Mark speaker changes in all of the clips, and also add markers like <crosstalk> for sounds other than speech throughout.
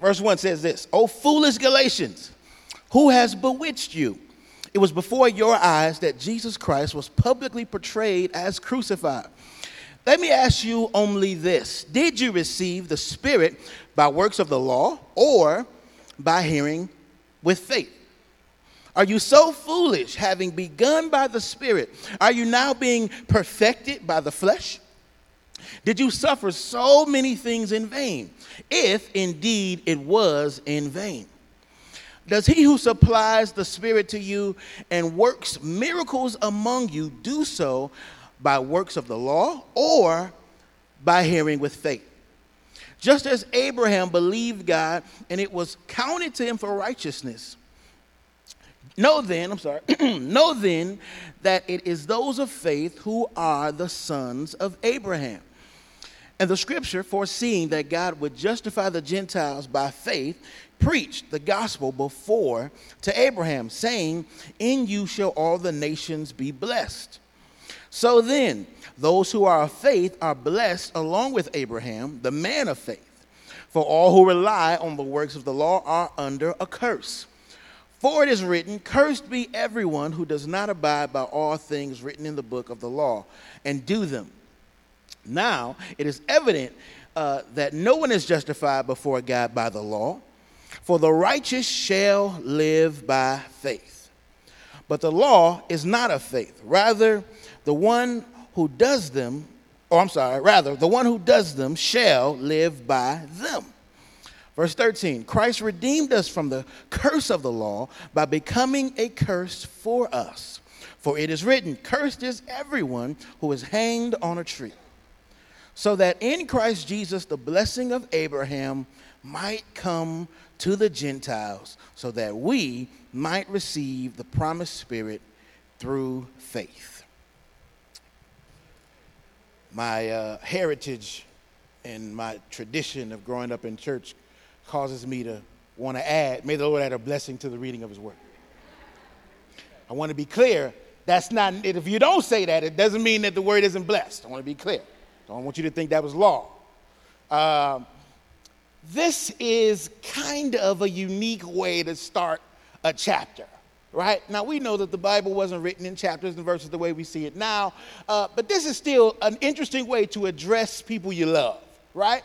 Speaker 1: verse 1 says this O foolish Galatians, who has bewitched you? It was before your eyes that Jesus Christ was publicly portrayed as crucified. Let me ask you only this Did you receive the Spirit by works of the law or by hearing with faith? Are you so foolish, having begun by the Spirit? Are you now being perfected by the flesh? Did you suffer so many things in vain, if indeed it was in vain? Does he who supplies the Spirit to you and works miracles among you do so by works of the law or by hearing with faith? Just as Abraham believed God and it was counted to him for righteousness. Know then, I'm sorry, <clears throat> know then that it is those of faith who are the sons of Abraham. And the scripture, foreseeing that God would justify the Gentiles by faith, preached the gospel before to Abraham, saying, In you shall all the nations be blessed. So then, those who are of faith are blessed along with Abraham, the man of faith. For all who rely on the works of the law are under a curse. For it is written, Cursed be everyone who does not abide by all things written in the book of the law and do them. Now it is evident uh, that no one is justified before God by the law, for the righteous shall live by faith. But the law is not of faith. Rather, the one who does them, or I'm sorry, rather, the one who does them shall live by them. Verse 13 Christ redeemed us from the curse of the law by becoming a curse for us. For it is written, Cursed is everyone who is hanged on a tree so that in Christ Jesus the blessing of Abraham might come to the Gentiles, so that we might receive the promised Spirit through faith. My uh, heritage and my tradition of growing up in church causes me to want to add, may the Lord add a blessing to the reading of His Word. I want to be clear, that's not, if you don't say that, it doesn't mean that the Word isn't blessed. I want to be clear. Don't want you to think that was law. Uh, this is kind of a unique way to start a chapter, right? Now, we know that the Bible wasn't written in chapters and verses the way we see it now, uh, but this is still an interesting way to address people you love, right?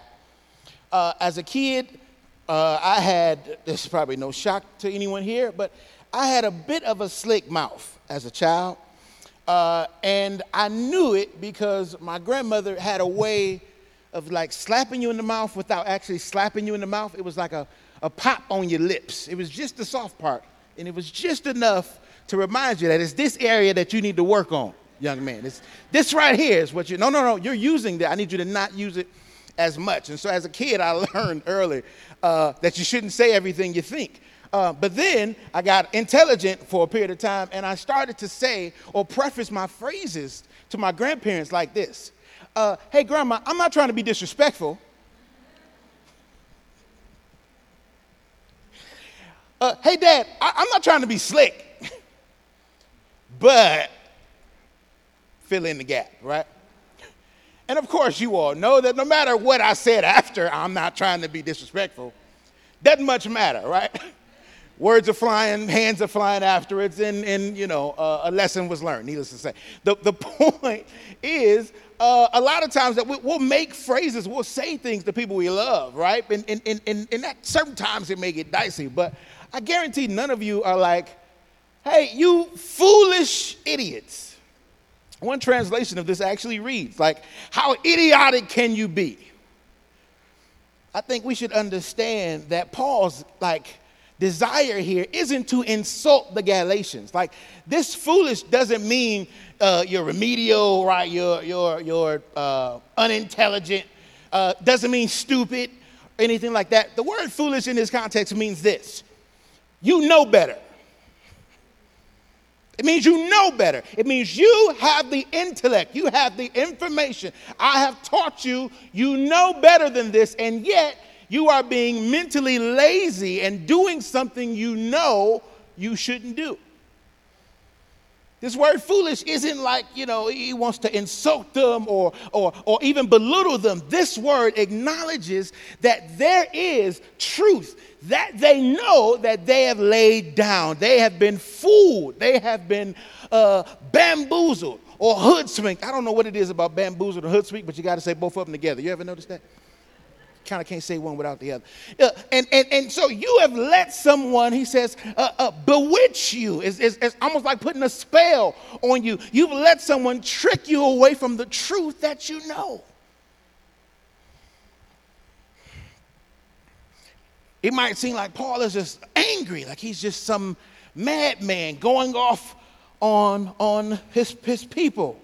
Speaker 1: Uh, as a kid, uh, I had, this is probably no shock to anyone here, but I had a bit of a slick mouth as a child. Uh, and I knew it because my grandmother had a way of like slapping you in the mouth without actually slapping you in the mouth. It was like a, a pop on your lips. It was just the soft part. And it was just enough to remind you that it's this area that you need to work on, young man. It's, this right here is what you, no, no, no, you're using that. I need you to not use it as much. And so as a kid, I <laughs> learned early uh, that you shouldn't say everything you think. Uh, but then I got intelligent for a period of time and I started to say or preface my phrases to my grandparents like this uh, Hey, grandma, I'm not trying to be disrespectful. Uh, hey, dad, I- I'm not trying to be slick, <laughs> but fill in the gap, right? And of course, you all know that no matter what I said after, I'm not trying to be disrespectful. Doesn't much matter, right? <laughs> words are flying, hands are flying afterwards, and, and you know, uh, a lesson was learned, needless to say. The, the <laughs> point is, uh, a lot of times that we, will make phrases, we'll say things to people we love, right? And, and, and, and, and at certain times it may get dicey, but I guarantee none of you are like, hey, you foolish idiots. One translation of this actually reads, like, how idiotic can you be? I think we should understand that Paul's like, desire here isn't to insult the Galatians. Like this foolish doesn't mean uh, you're remedial, right? You're you're you're uh, unintelligent. Uh, doesn't mean stupid, anything like that. The word foolish in this context means this: you know better. It means you know better. It means you have the intellect, you have the information. I have taught you, you know better than this, and yet you are being mentally lazy and doing something you know you shouldn't do. This word foolish isn't like, you know, he wants to insult them or, or, or even belittle them. This word acknowledges that there is truth, that they know that they have laid down, they have been fooled, they have been uh, bamboozled or hoodwinked. I don't know what it is about bamboozled or hoodwinked, but you got to say both of them together. You ever notice that? Kind of can't say one without the other. Uh, and, and, and so you have let someone, he says, uh, uh, bewitch you. It's, it's, it's almost like putting a spell on you. You've let someone trick you away from the truth that you know. It might seem like Paul is just angry, like he's just some madman going off on, on his, his people.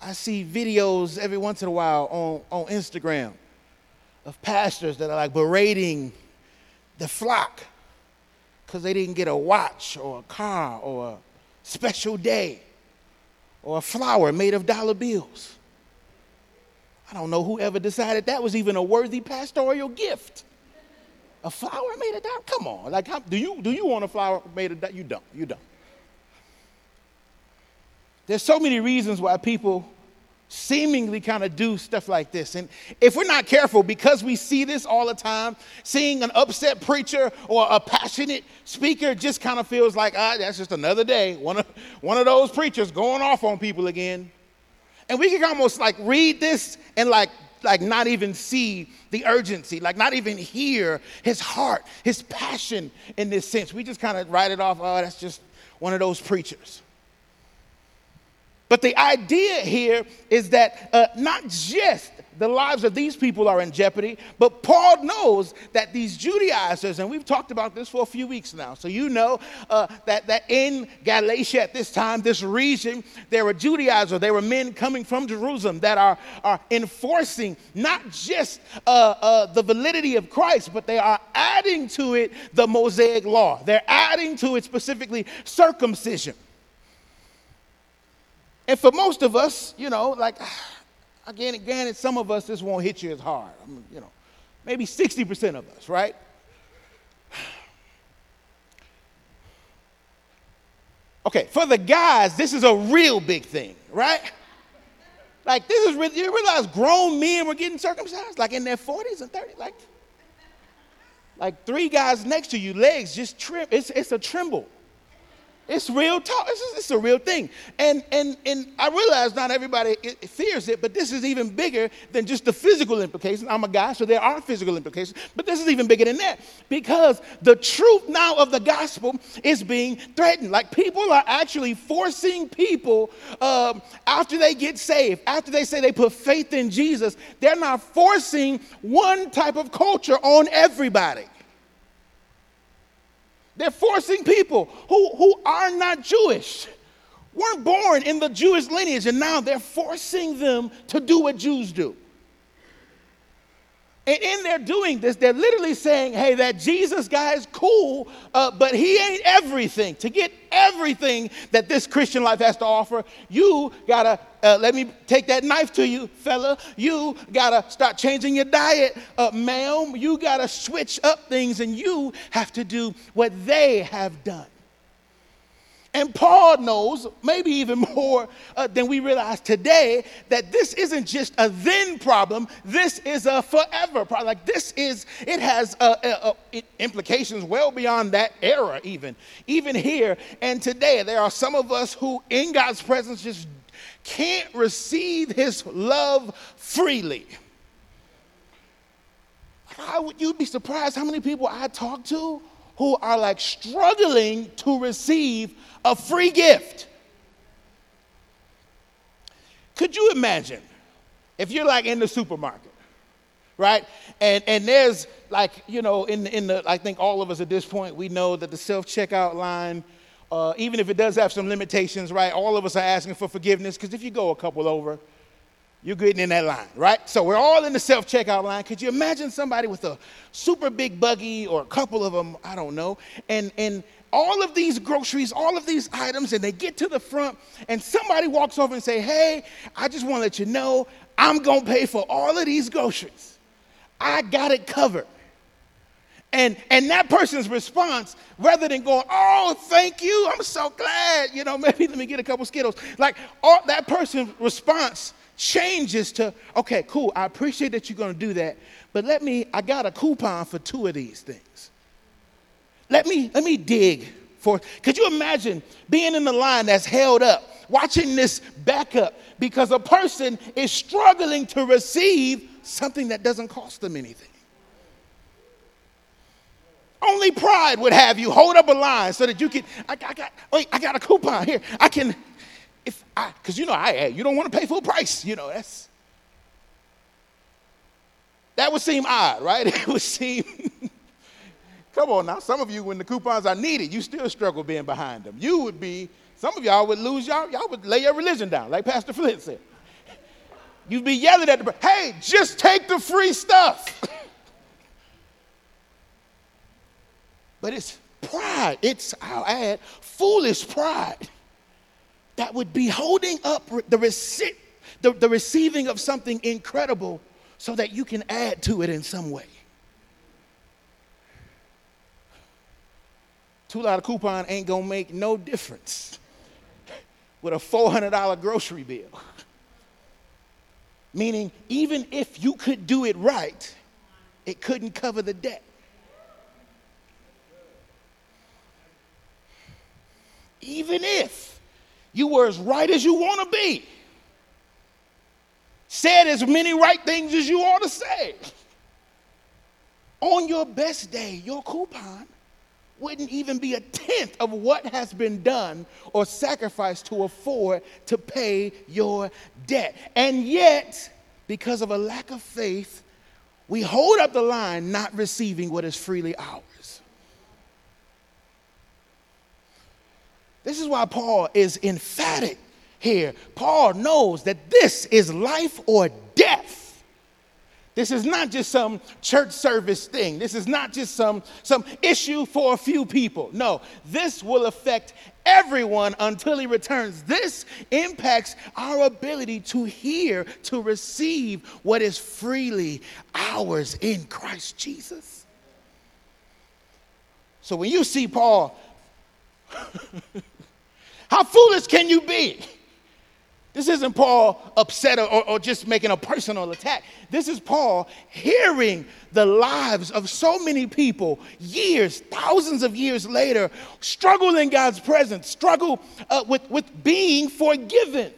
Speaker 1: I see videos every once in a while on, on Instagram of pastors that are like berating the flock because they didn't get a watch or a car or a special day or a flower made of dollar bills. I don't know whoever decided that was even a worthy pastoral gift. A flower made of dollar? Come on. Like, how, do, you, do you want a flower made of dollar? You don't. You don't. There's so many reasons why people seemingly kind of do stuff like this. And if we're not careful, because we see this all the time, seeing an upset preacher or a passionate speaker just kind of feels like, ah, that's just another day. One of, one of those preachers going off on people again. And we can almost like read this and like like not even see the urgency, like not even hear his heart, his passion in this sense. We just kind of write it off, oh, that's just one of those preachers. But the idea here is that uh, not just the lives of these people are in jeopardy, but Paul knows that these Judaizers, and we've talked about this for a few weeks now, so you know uh, that, that in Galatia at this time, this region, there were Judaizers, there were men coming from Jerusalem that are, are enforcing not just uh, uh, the validity of Christ, but they are adding to it the Mosaic law. They're adding to it specifically circumcision. And for most of us, you know, like, <sighs> again, granted, some of us, this won't hit you as hard. I mean, you know, maybe 60% of us, right? <sighs> Okay, for the guys, this is a real big thing, right? Like, this is, really you realize grown men were getting circumcised, like in their 40s and 30s, like, like three guys next to you, legs just trim, it's, it's a tremble. It's real talk. It's, it's, a real thing. And, and, and I realize not everybody fears it, but this is even bigger than just the physical implications. I'm a guy, so there are physical implications, but this is even bigger than that because the truth now of the gospel is being threatened. Like people are actually forcing people um, after they get saved, after they say they put faith in Jesus, they're not forcing one type of culture on everybody. They're forcing people who, who are not Jewish, weren't born in the Jewish lineage, and now they're forcing them to do what Jews do. And in their doing this, they're literally saying, hey, that Jesus guy is cool, uh, but he ain't everything. To get everything that this Christian life has to offer, you gotta, uh, let me take that knife to you, fella. You gotta start changing your diet, uh, ma'am. You gotta switch up things, and you have to do what they have done. And Paul knows, maybe even <laughs> more uh, than we realize today, that this isn't just a then problem, this is a forever problem. Like this is, it has uh, uh, uh implications well beyond that era, even. Even here and today, there are some of us who, in God's presence, just can't receive his love freely. How would you be surprised how many people I talk to who are like struggling to receive a free gift. Could you imagine if you're like in the supermarket, right? And and there's like, you know, in in the I think all of us at this point we know that the self-checkout line uh, even if it does have some limitations, right? All of us are asking for forgiveness because if you go a couple over, you're getting in that line, right? So we're all in the self checkout line. Could you imagine somebody with a super big buggy or a couple of them, I don't know, and, and all of these groceries, all of these items, and they get to the front, and somebody walks over and say, Hey, I just want to let you know I'm going to pay for all of these groceries. I got it covered. And, and that person's response, rather than going, oh, thank you, I'm so glad, you know, <laughs> maybe let me get a couple Skittles. Like all, that person's response changes to, okay, cool, I appreciate that you're going to do that, but let me, I got a coupon for two of these things. Let me, let me dig for, could you imagine being in the line that's held up, watching this back up because a person is struggling to receive something that doesn't cost them anything? Only pride would have you hold up a line so that you can. I, I got. Wait, I got a coupon here. I can. Because you know, I you don't want to pay full price. You know, that's. That would seem odd, right? <laughs> It would seem. come on now, some of you, when the coupons are needed, you still struggle being behind them. You would be. Some of y'all would lose y'all. Y'all would lay your religion down, like Pastor Flint said. You'd be yelling at the. Hey, just take the free stuff. But it's pride. It's, I'll add, foolish pride that would be holding up the, receipt, the, the receiving of something incredible so that you can add to it in some way. Two dollar coupon ain't gonna make no difference with a $400 grocery bill. Meaning, even if you could do it right, it couldn't cover the debt. even if you were as right as you want to be, said as many right things as you ought to say, on your best day, your coupon wouldn't even be a tenth of what has been done or sacrificed to afford to pay your debt. And yet, because of a lack of faith, we hold up the line not receiving what is freely ours. This is why Paul is emphatic here. Paul knows that this is life or death. This is not just some church service thing. This is not just some, some issue for a few people. No, this will affect everyone until he returns. This impacts our ability to hear, to receive what is freely ours in Christ Jesus. So when you see Paul <laughs> How foolish can you be? This isn't Paul upset or, or, just making a personal attack. This is Paul hearing the lives of so many people, years, thousands of years later, struggle in God's presence, struggle uh, with, with being forgiven.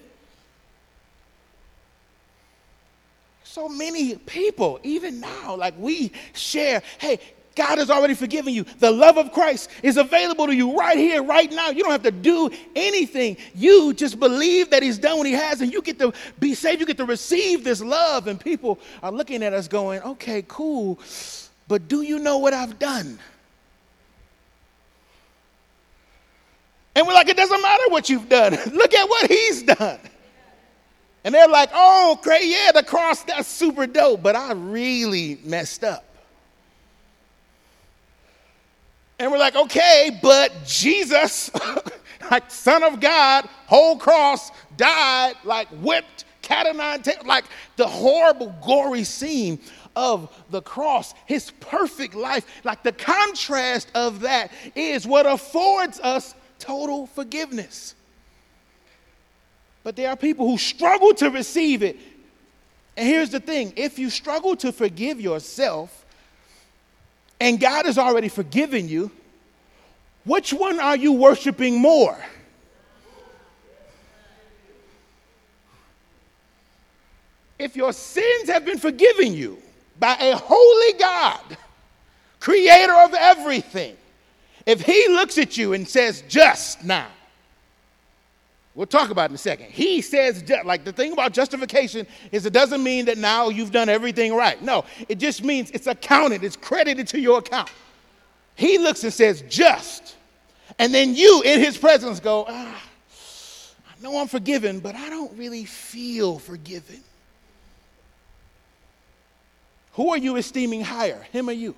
Speaker 1: So many people, even now, like we share, hey, God has already forgiven you. The love of Christ is available to you right here, right now. You don't have to do anything. You just believe that He's done what He has, and you get to be saved. You get to receive this love. And people are looking at us going, okay, cool, but do you know what I've done? And we're like, it doesn't matter what you've done. <laughs> Look at what He's done. And they're like, oh, great, yeah, the cross, that's super dope, but I really messed up. And we're like, okay, but Jesus, <laughs> like Son of God, whole cross, died, like whipped, cat o' nine tails, like the horrible, gory scene of the cross, his perfect life. Like the contrast of that is what affords us total forgiveness. But there are people who struggle to receive it. And here's the thing if you struggle to forgive yourself, and God has already forgiven you, which one are you worshiping more? If your sins have been forgiven you by a holy God, creator of everything, if he looks at you and says, just now, We'll talk about it in a second. He says, like the thing about justification is it doesn't mean that now you've done everything right. No, it just means it's accounted, it's credited to your account. He looks and says, just. And then you, in his presence, go, ah, I know I'm forgiven, but I don't really feel forgiven. Who are you esteeming higher, him or you?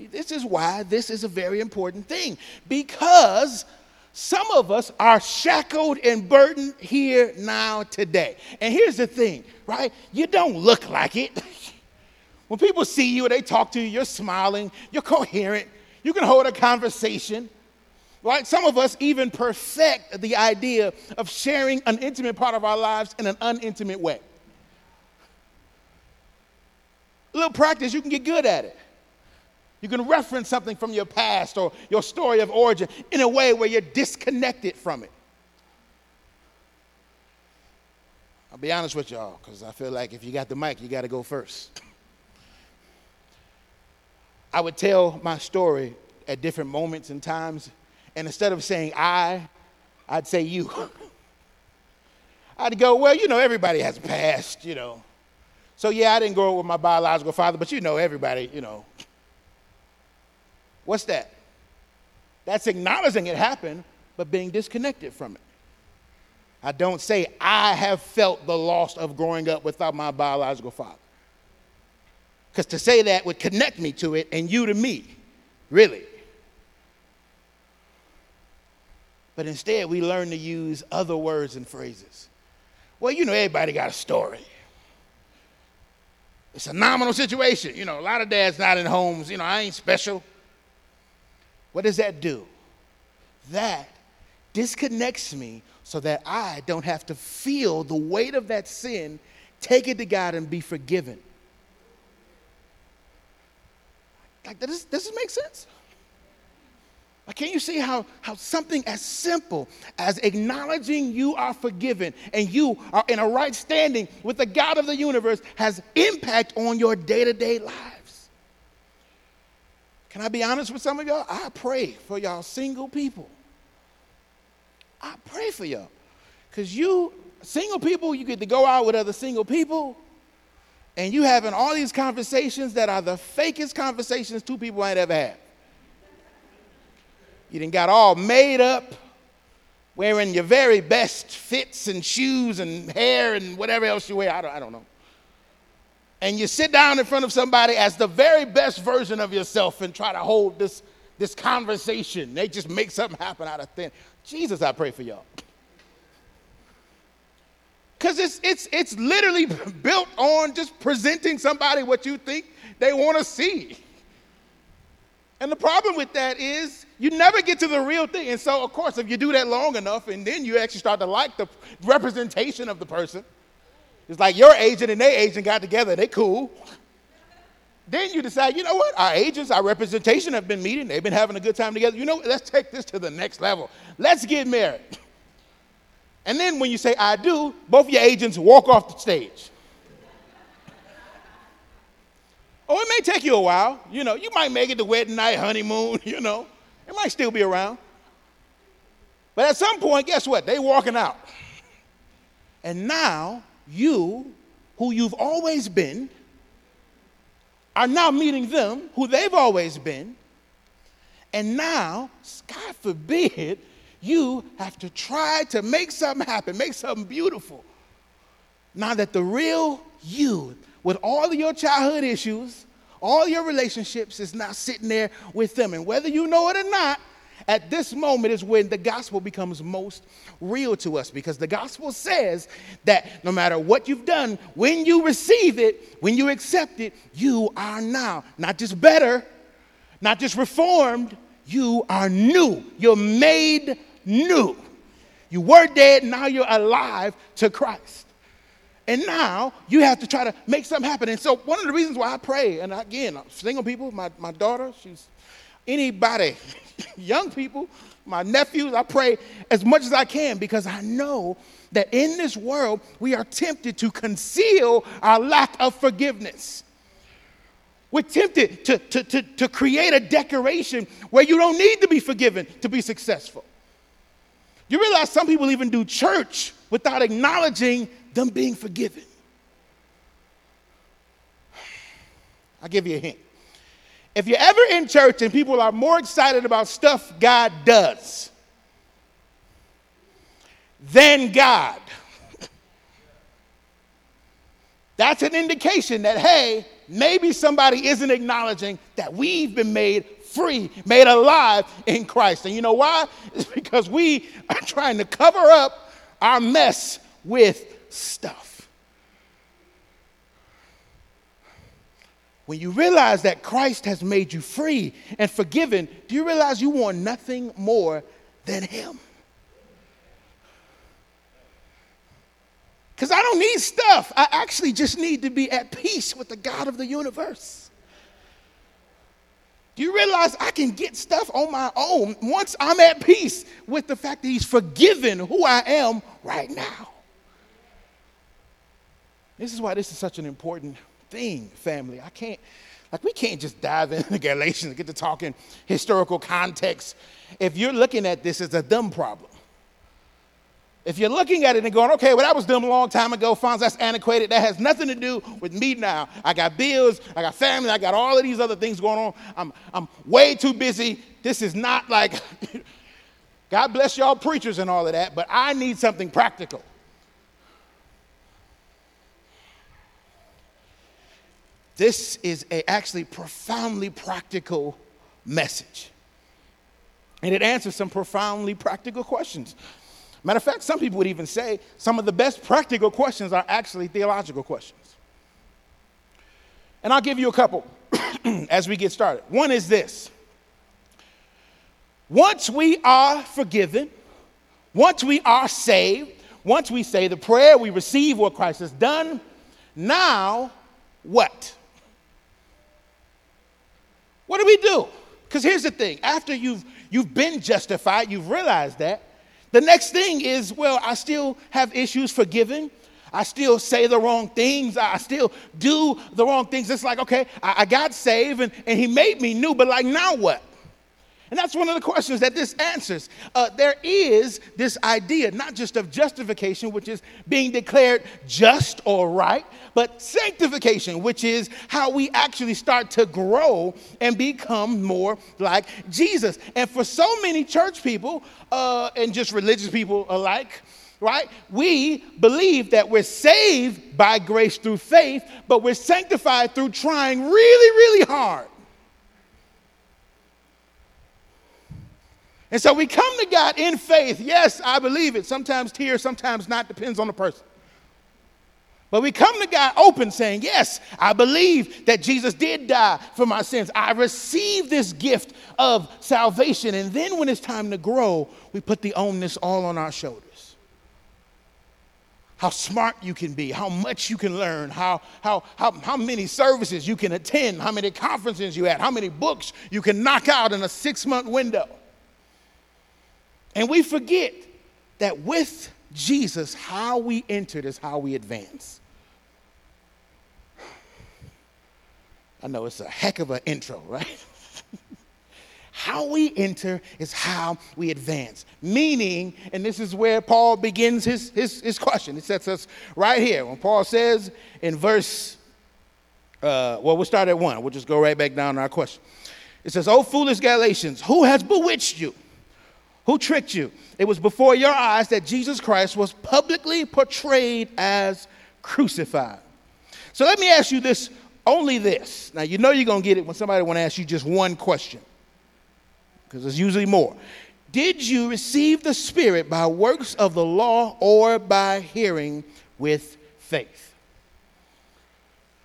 Speaker 1: See, this is why this is a very important thing because Some of us are shackled and burdened here now today. And here's the thing, right? You don't look like it. <laughs> When people see you they talk to you, you're smiling, you're coherent, you can hold a conversation. Right? Some of us even perfect the idea of sharing an intimate part of our lives in an unintimate way. A little practice, you can get good at it. You can reference something from your past or your story of origin in a way where you're disconnected from it. I'll be honest with y'all, because I feel like if you got the mic, you got to go first. I would tell my story at different moments and times, and instead of saying I, I'd say you. <laughs> I'd go, well, you know, everybody has a past, you know. So, yeah, I didn't grow up with my biological father, but you know, everybody, you know. What's that? That's acknowledging it happened, but being disconnected from it. I don't say, I have felt the loss of growing up without my biological father. Because to say that would connect me to it and you to me, really. But instead, we learn to use other words and phrases. Well, you know, everybody got a story. It's a nominal situation. You know, a lot of dads not in homes. You know, I ain't special. What does that do? That disconnects me so that I don't have to feel the weight of that sin, take it to God, and be forgiven. Like, does, does this make sense? Like, can't you see how, how something as simple as acknowledging you are forgiven and you are in a right standing with the God of the universe has impact on your day to day lives? Can I be honest with some of y'all? I pray for y'all single people. I pray for y'all. Because you, single people, you get to go out with other single people and you having all these conversations that are the fakest conversations two people ain't ever had. You didn't got all made up, wearing your very best fits and shoes and hair and whatever else you wear. I don't, I don't know. And you sit down in front of somebody as the very best version of yourself and try to hold this, this conversation. They just make something happen out of thin. Jesus, I pray for y'all. Because it's, it's, it's literally <laughs> built on just presenting somebody what you think they want to see. And the problem with that is you never get to the real thing. And so, of course, if you do that long enough and then you actually start to like the representation of the person, it's like your agent and their agent got together, they cool. Then you decide, you know what? Our agents, our representation have been meeting, they've been having a good time together. You know? Let's take this to the next level. Let's get married. And then when you say, I do, both your agents walk off the stage. oh, it may take you a while. You know, you might make it to wedding night, honeymoon, <laughs> you know. It might still be around. But at some point, guess what? They walking out. And now you, who you've always been, are now meeting them, who they've always been. And now, God forbid, you have to try to make something happen, make something beautiful. Now that the real you, with all of your childhood issues, all your relationships, is now sitting there with them. And whether you know it or not, at this moment is when the gospel becomes most real to us because the gospel says that no matter what you've done, when you receive it, when you accept it, you are now not just better, not just reformed, you are new. You're made new. You were dead, now you're alive to Christ. And now you have to try to make something happen. And so, one of the reasons why I pray, and again, single people, my, my daughter, she's anybody, <laughs> young people, my nephews, I pray as much as I can because I know that in this world we are tempted to conceal our lack of forgiveness. We're tempted to, to, to, to create a decoration where you don't need to be forgiven to be successful. You realize some people even do church without acknowledging them being forgiven. I'll give you a hint. If you're ever in church and people are more excited about stuff God does than God, that's an indication that, hey, maybe somebody isn't acknowledging that we've been made free, made alive in Christ. And you know why? <laughs> It's because we are trying to cover up our mess with stuff. When you realize that Christ has made you free and forgiven, do you realize you want nothing more than Him? Because I don't need stuff. I actually just need to be at peace with the God of the universe. Do you realize I can get stuff on my own once I'm at peace with the fact that He's forgiven who I am right now? This is why this is such an important thing, family. I can't, like, we can't just dive into <laughs> Galatians and get to talking historical context if you're looking at this as a dumb problem. If you're looking at it and going, okay, well, that was done a long time ago, Fonz, that's antiquated. That has nothing to do with me now. I got bills, I got family, I got all of these other things going on. I'm, I'm way too busy. This is not like, <laughs> God bless y'all preachers and all of that, but I need something practical. This is a actually profoundly practical message. And it answers some profoundly practical questions. Matter of fact, some people would even say some of the best practical questions are actually theological questions. And I'll give you a couple <clears throat> as we get started. One is this once we are forgiven, once we are saved, once we say the prayer, we receive what Christ has done, now what? What do we do? Because here's the thing after you've, you've been justified, you've realized that, the next thing is, well, I still have issues forgiving. I still say the wrong things. I still do the wrong things. It's like, okay, I, I got saved and, and he made me new, but like, now what? And that's one of the questions that this answers. Uh, there is this idea, not just of justification, which is being declared just or right, but sanctification, which is how we actually start to grow and become more like Jesus. And for so many church people uh, and just religious people alike, right? We believe that we're saved by grace through faith, but we're sanctified through trying really, really hard And so we come to God in faith. Yes, I believe it. Sometimes tears, sometimes not, depends on the person. But we come to God open saying, Yes, I believe that Jesus did die for my sins. I receive this gift of salvation. And then when it's time to grow, we put the onus all on our shoulders. How smart you can be, how much you can learn, how, how, how, how many services you can attend, how many conferences you had, how many books you can knock out in a six month window. And we forget that with Jesus, how we entered is how we advance. I know it's a heck of an intro, right? <laughs> how we enter is how we advance. Meaning, and this is where Paul begins his, his, his question. He sets us right here. When Paul says in verse, uh, well, we'll start at one. We'll just go right back down to our question. It says, Oh, foolish Galatians, who has bewitched you? Who tricked you? It was before your eyes that Jesus Christ was publicly portrayed as crucified. So let me ask you this, only this. Now you know you're going to get it when somebody want to ask you just one question. Because there's usually more. Did you receive the Spirit by works of the law or by hearing with faith?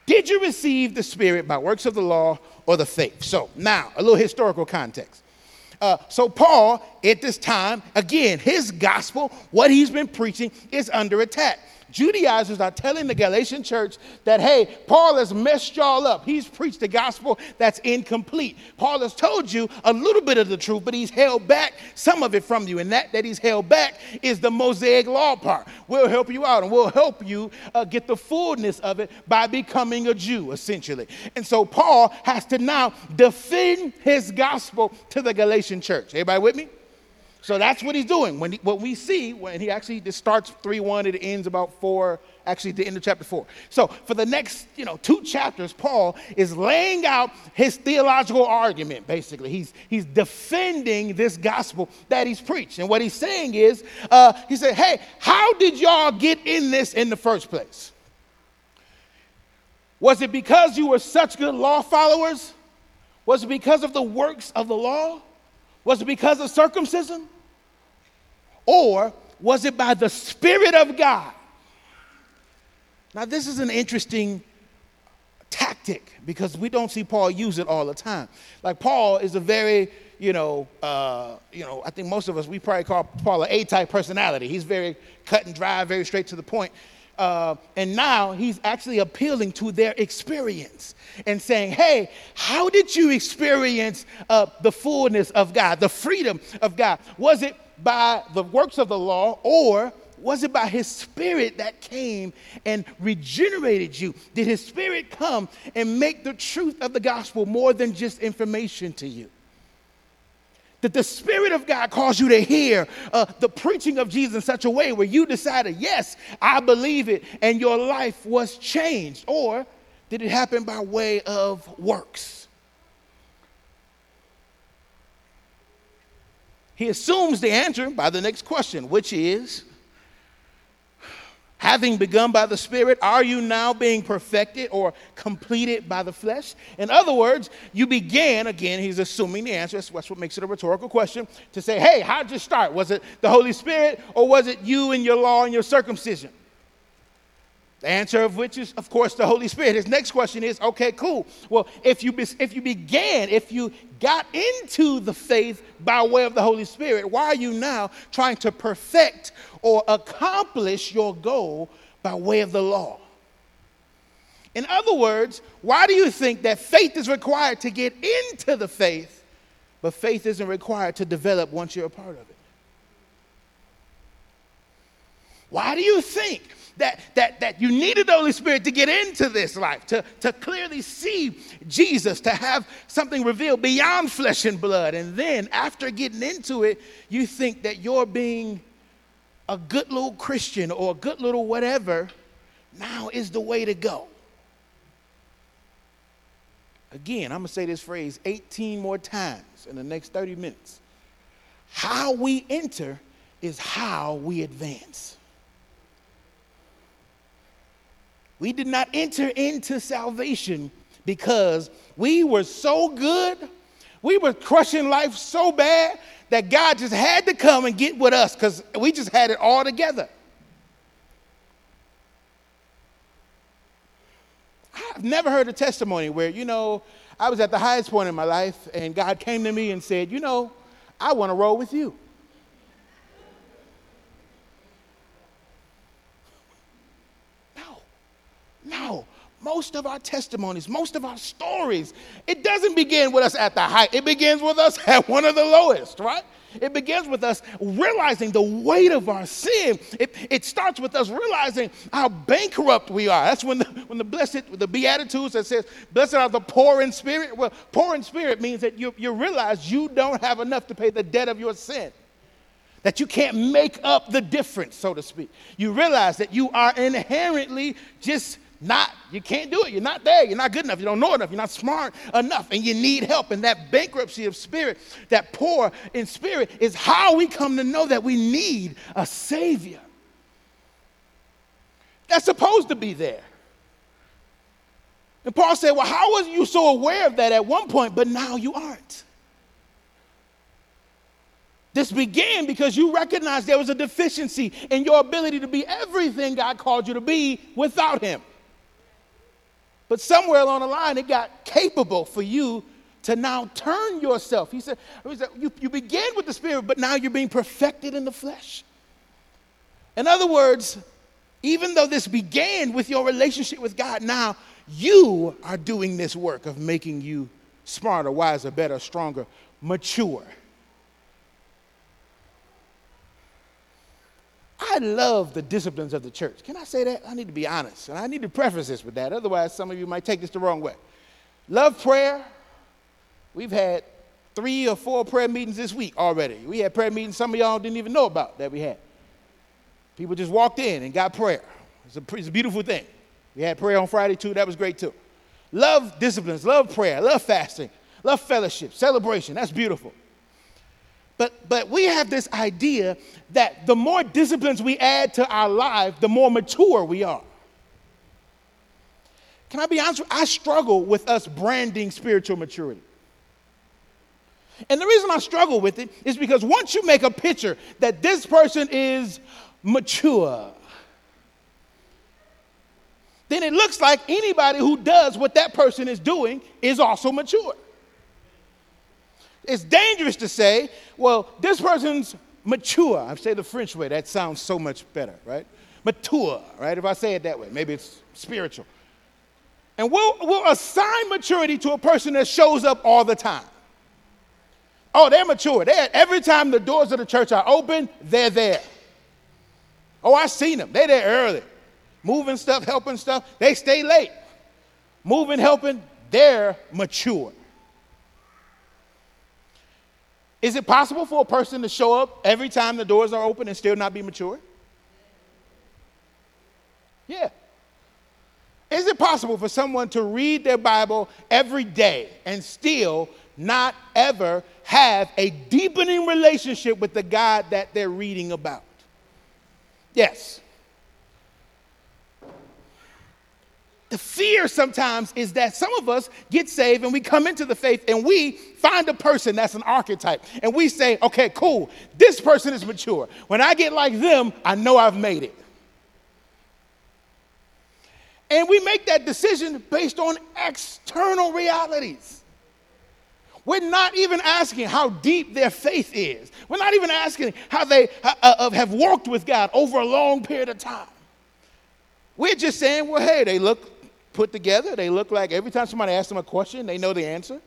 Speaker 1: Did you receive the Spirit by works of the law or the faith? So, now, a little historical context. Uh, so, Paul, at this time, again, his gospel, what he's been preaching, is under attack. Judaizers are telling the Galatian church that, hey, Paul has messed y'all up. He's preached the gospel that's incomplete. Paul has told you a little bit of the truth, but he's held back some of it from you. And that that he's held back is the Mosaic law part. We'll help you out and we'll help you uh, get the fullness of it by becoming a Jew, essentially. And so Paul has to now defend his gospel to the Galatian church. Everybody with me? So that's what he's doing. When he, what we see when he actually this starts three one, it ends about four. Actually, the end of chapter four. So for the next you know two chapters, Paul is laying out his theological argument. Basically, he's he's defending this gospel that he's preached, and what he's saying is, uh, he said, "Hey, how did y'all get in this in the first place?" Was it because you were such good law followers? Was it because of the works of the law? Was it because of circumcision? Or was it by the Spirit of God? Now, this is an interesting tactic because we don't see Paul use it all the time. Like, Paul is a very, you know, uh, you know, I think most of us, we probably call Paul an A type personality. He's very cut and dry, very straight to the point. Uh, and now he's actually appealing to their experience and saying, Hey, how did you experience uh, the fullness of God, the freedom of God? Was it by the works of the law or was it by his spirit that came and regenerated you? Did his spirit come and make the truth of the gospel more than just information to you? that the Spirit of God caused you to hear uh, the preaching of Jesus in such a way where you decided, yes, I believe it, and your life was changed? Or did it happen by way of works? He assumes the answer by the next question, which is Having begun by the Spirit, are you now being perfected or completed by the flesh? In other words, you began, again, he's assuming the answer, that's what makes it a rhetorical question, to say, hey, how'd you start? Was it the Holy Spirit or was it you and your law and your circumcision? The answer of which is, of course, the Holy Spirit. His next question is, okay, cool. Well, if you, if you began, if you got into the faith by way of the Holy Spirit, why are you now trying to perfect or accomplish your goal by way of the law? In other words, why do you think that faith is required to get into the faith, but faith isn't required to develop once you're a part of it? Why do you think that, that, that you needed the Holy Spirit to get into this life, to, to clearly see Jesus, to have something revealed beyond flesh and blood. And then after getting into it, you think that you're being a good little Christian or a good little whatever now is the way to go. Again, I'm going to say this phrase 18 more times in the next 30 minutes. How we enter is how we advance. We did not enter into salvation because we were so good, we were crushing life so bad that God just had to come and get with us because we just had it all together. I've never heard a testimony where, you know, I was at the highest point in my life and God came to me and said, you know, I want to roll with you. No. Most of our testimonies, most of our stories, it doesn't begin with us at the height. It begins with us <laughs> at one of the lowest, right? It begins with us realizing the weight of our sin. It, it starts with us realizing how bankrupt we are. That's when the, when the blessed, the Beatitudes that says, Blessed are the poor in spirit. Well, poor in spirit means that you, you realize you don't have enough to pay the debt of your sin that you can't make up the difference, so to speak. You realize that you are inherently just not, you can't do it. You're not there. You're not good enough. You don't know enough. You're not smart enough. And you need help. And that bankruptcy of spirit, that poor in spirit, is how we come to know that we need a Savior. That's supposed to be there. And Paul said, Well, how was you so aware of that at one point, but now you aren't? This began because you recognized there was a deficiency in your ability to be everything God called you to be without Him. But somewhere along the line, it got capable for you to now turn yourself. He said, he said you, you began with the Spirit, but now you're being perfected in the flesh. In other words, even though this began with your relationship with God, now you are doing this work of making you smarter, wiser, better, stronger, mature. I love the disciplines of the church. Can I say that? I need to be honest. And I need to preface this with that. Otherwise, some of you might take this the wrong way. Love prayer. We've had three or four prayer meetings this week already. We had prayer meetings some of y'all didn't even know about that we had. People just walked in and got prayer. It's a, it's a beautiful thing. We had prayer on Friday too. That was great too. Love disciplines, love prayer, love fasting, love fellowship, celebration. That's beautiful. But, but we have this idea that the more disciplines we add to our life, the more mature we are. can I be honest? I struggle with us branding spiritual maturity. And the reason I struggle with it is because once you make a picture that this person is mature, then it looks like anybody who does what that person is doing is also mature. It's dangerous to say, well, this person's mature. I say the French way, that sounds so much better, right? Mature, right? If I say it that way, maybe it's spiritual. And we'll, we'll assign maturity to a person that shows up all the time. Oh, they're mature. They're, every time the doors of the church are open, they're there. Oh, I seen them. They're there early, moving stuff, helping stuff. They stay late, moving, helping. They're mature. Is it possible for a person to show up every time the doors are open and still not be mature? Yeah. Is it possible for someone to read their Bible every day and still not ever have a deepening relationship with the God that they're reading about? Yes. The fear sometimes is that some of us get saved and we come into the faith and we find a person that's an archetype and we say, okay, cool, this person is mature. When I get like them, I know I've made it. And we make that decision based on external realities. We're not even asking how deep their faith is. We're not even asking how they uh, uh, have walked with God over a long period of time. We're just saying, well, hey, they look put together. They look like every time somebody asks them a question, they know the answer.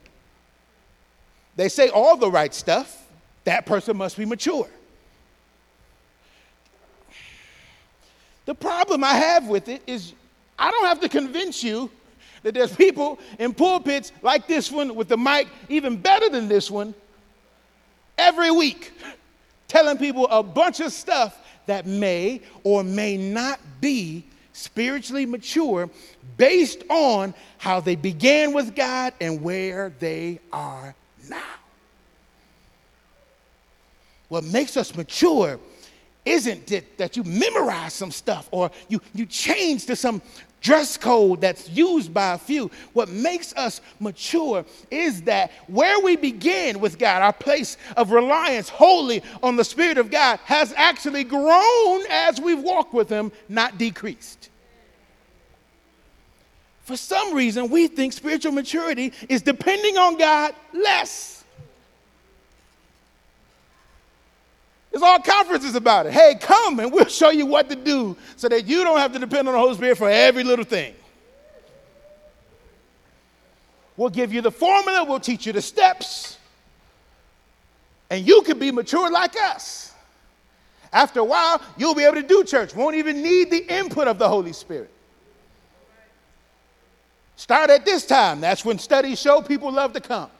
Speaker 1: They say all the right stuff. That person must be mature. The problem I have with it is I don't have to convince you that there's people in pulpits like this one with the mic, even better than this one, every week telling people a bunch of stuff that may or may not be spiritually mature based on how they began with God and where they are now. What makes us mature isn't it that you memorize some stuff or you, you change to some dress code that's used by a few. What makes us mature is that where we begin with God, our place of reliance wholly on the Spirit of God, has actually grown as we've walked with Him, not decreased. For some reason, we think spiritual maturity is depending on God less. There's all conferences about it. Hey, come and we'll show you what to do so that you don't have to depend on the Holy Spirit for every little thing. We'll give you the formula, we'll teach you the steps, and you can be mature like us. After a while, you'll be able to do church, won't even need the input of the Holy Spirit. Start at this time. That's when studies show people love to come.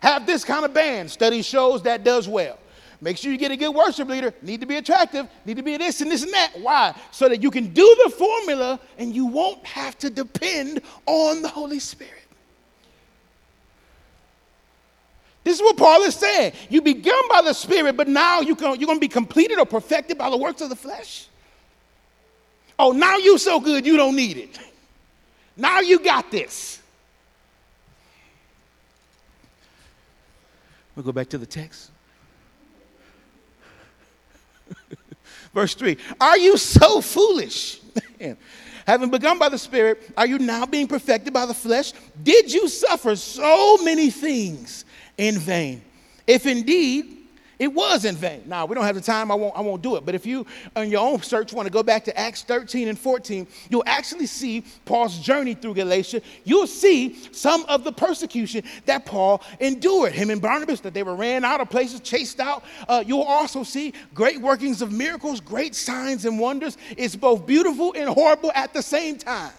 Speaker 1: Have this kind of band. Study shows that does well. Make sure you get a good worship leader. Need to be attractive. Need to be this and this and that. Why? So that you can do the formula and you won't have to depend on the Holy Spirit. This is what Paul is saying. You begun by the Spirit, but now you can, you're going to be completed or perfected by the works of the flesh. Oh, now you're so good you don't need it. Now you got this. We'll go back to the text. Verse 3 Are you so foolish? <laughs> Having begun by the Spirit, are you now being perfected by the flesh? Did you suffer so many things in vain? If indeed it was in vain. Now, we don't have the time, I won't, I won't do it. But if you, on your own search, want to go back to Acts 13 and 14, you'll actually see Paul's journey through Galatia. You'll see some of the persecution that Paul endured. Him and Barnabas, that they were ran out of places, chased out. Uh, you'll also see great workings of miracles, great signs and wonders. It's both beautiful and horrible at the same time.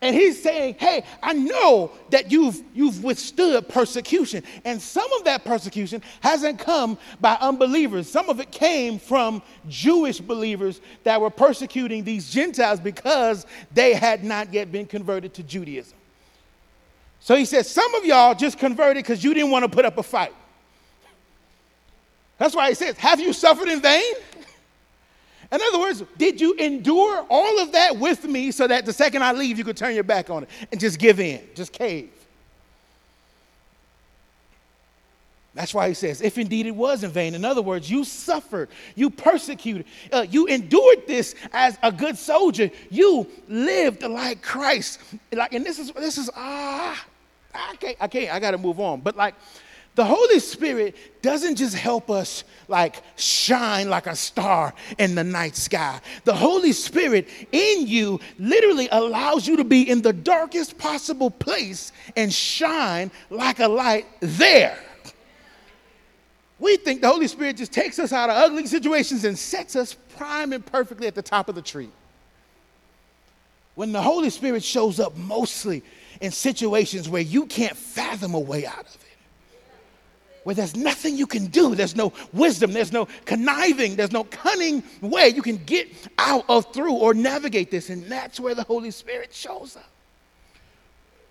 Speaker 1: And he's saying, Hey, I know that you've, you've withstood persecution. And some of that persecution hasn't come by unbelievers. Some of it came from Jewish believers that were persecuting these Gentiles because they had not yet been converted to Judaism. So he says, Some of y'all just converted because you didn't want to put up a fight. That's why he says, Have you suffered in vain? In other words, did you endure all of that with me so that the second I leave, you could turn your back on it and just give in, just cave? That's why he says, if indeed it was in vain. In other words, you suffered, you persecuted, uh, you endured this as a good soldier. You lived like Christ. Like, and this is this is ah, I can't, I can't, I got to move on. But like, the Holy Spirit doesn't just help us like shine like a star in the night sky. The Holy Spirit in you literally allows you to be in the darkest possible place and shine like a light there. We think the Holy Spirit just takes us out of ugly situations and sets us prime and perfectly at the top of the tree. When the Holy Spirit shows up mostly in situations where you can't fathom a way out of where there's nothing you can do, there's no wisdom, there's no conniving, there's no cunning way you can get out of through or navigate this, and that's where the Holy Spirit shows up.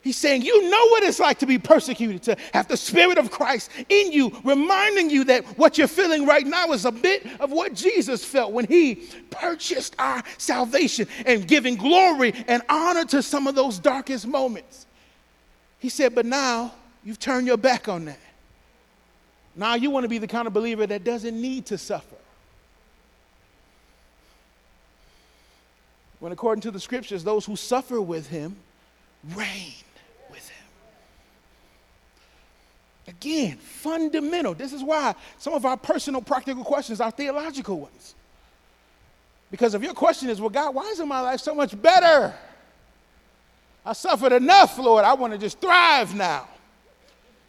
Speaker 1: He's saying, You know what it's like to be persecuted, to have the Spirit of Christ in you, reminding you that what you're feeling right now is a bit of what Jesus felt when He purchased our salvation and giving glory and honor to some of those darkest moments. He said, But now you've turned your back on that. Now you want to be the kind of believer that doesn't need to suffer. When, according to the scriptures, those who suffer with Him reign. With him. Again, fundamental. This is why some of our personal practical questions are theological ones. Because if your question is, well, God, why isn't my life so much better? I suffered enough, Lord. I want to just thrive now.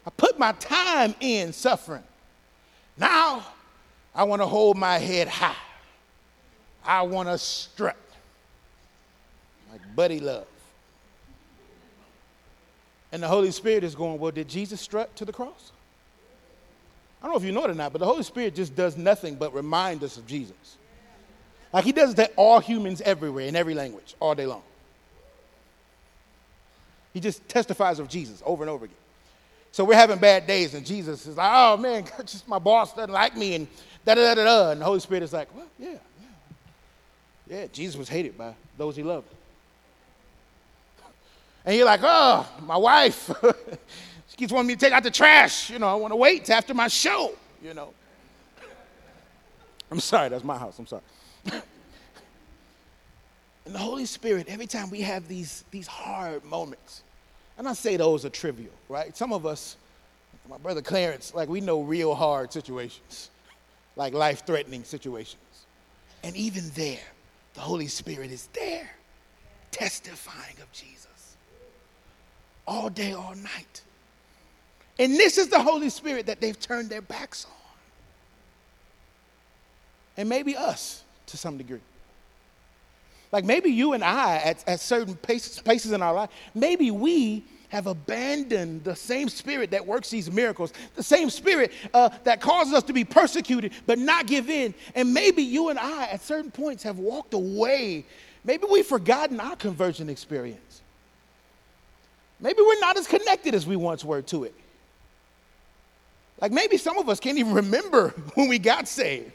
Speaker 1: I put my time in suffering. Now I want to hold my head high. I want to strut like Buddy Love. And the Holy Spirit is going, Well, did Jesus strut to the cross? I don't know if you know it or not, but the Holy Spirit just does nothing but remind us of Jesus. Like he does that all humans everywhere, in every language, all day long. He just testifies of Jesus over and over again. So we're having bad days, and Jesus is like, oh man, <laughs> just my boss doesn't like me, and da da da da. And the Holy Spirit is like, well, yeah, yeah. Yeah, Jesus was hated by those he loved. And you're like, oh, my wife, <laughs> she keeps wanting me to take out the trash. You know, I want to wait after my show, you know. <laughs> I'm sorry, that's my house. I'm sorry. and the Holy Spirit, every time we have these, these hard moments, and I say those are trivial, right? Some of us, my brother Clarence, like we know real hard situations, like life threatening situations. And even there, the Holy Spirit is there, testifying of Jesus all day, all night. And this is the Holy Spirit that they've turned their backs on. And maybe us to some degree. Like maybe you and I, at, at certain places, places in our life, maybe we have abandoned the same spirit that works these miracles, the same spirit uh, that causes us to be persecuted but not give in. And maybe you and I, at certain points, have walked away. Maybe we've forgotten our conversion experience. Maybe we're not as connected as we once were to it. Like maybe some of us can't even remember <laughs> when we got saved.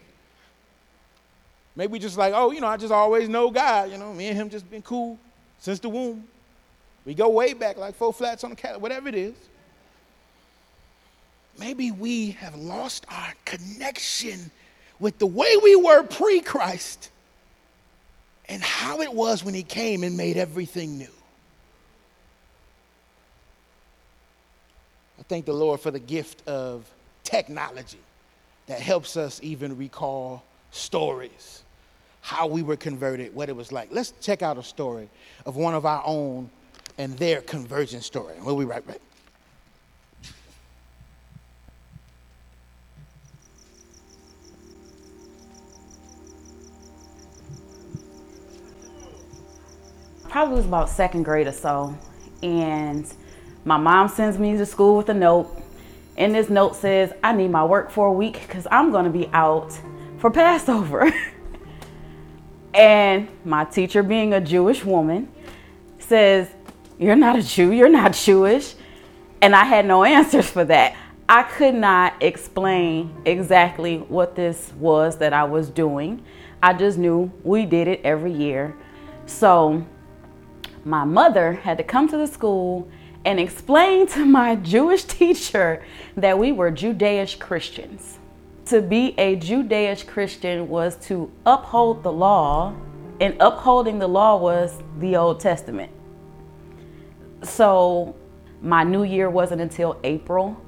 Speaker 1: Maybe just like, oh, you know, I just always know God. You know, me and him just been cool since the womb. We go way back, like four flats on the cat, whatever it is. Maybe we have lost our connection with the way we were pre Christ and how it was when he came and made everything new. I thank the Lord for the gift of technology that helps us even recall stories, how we were converted, what it was like. Let's check out a story of one of our own and their conversion story. We'll be right back.
Speaker 2: Probably was about second grade or so, and my mom sends me to school with a note, and this note says, I need my work for a week because I'm going to be out for Passover. <laughs> and my teacher, being a Jewish woman, says, You're not a Jew, you're not Jewish. And I had no <laughs> answers for that. I could not explain exactly what this was that I was doing. I just knew we did it every year. So my mother had to come to the school and explain <laughs> to my Jewish teacher that we were Judaish Christians. To be a Judaish Christian was to uphold the law, and upholding the law was the Old Testament. So my new year wasn't until April.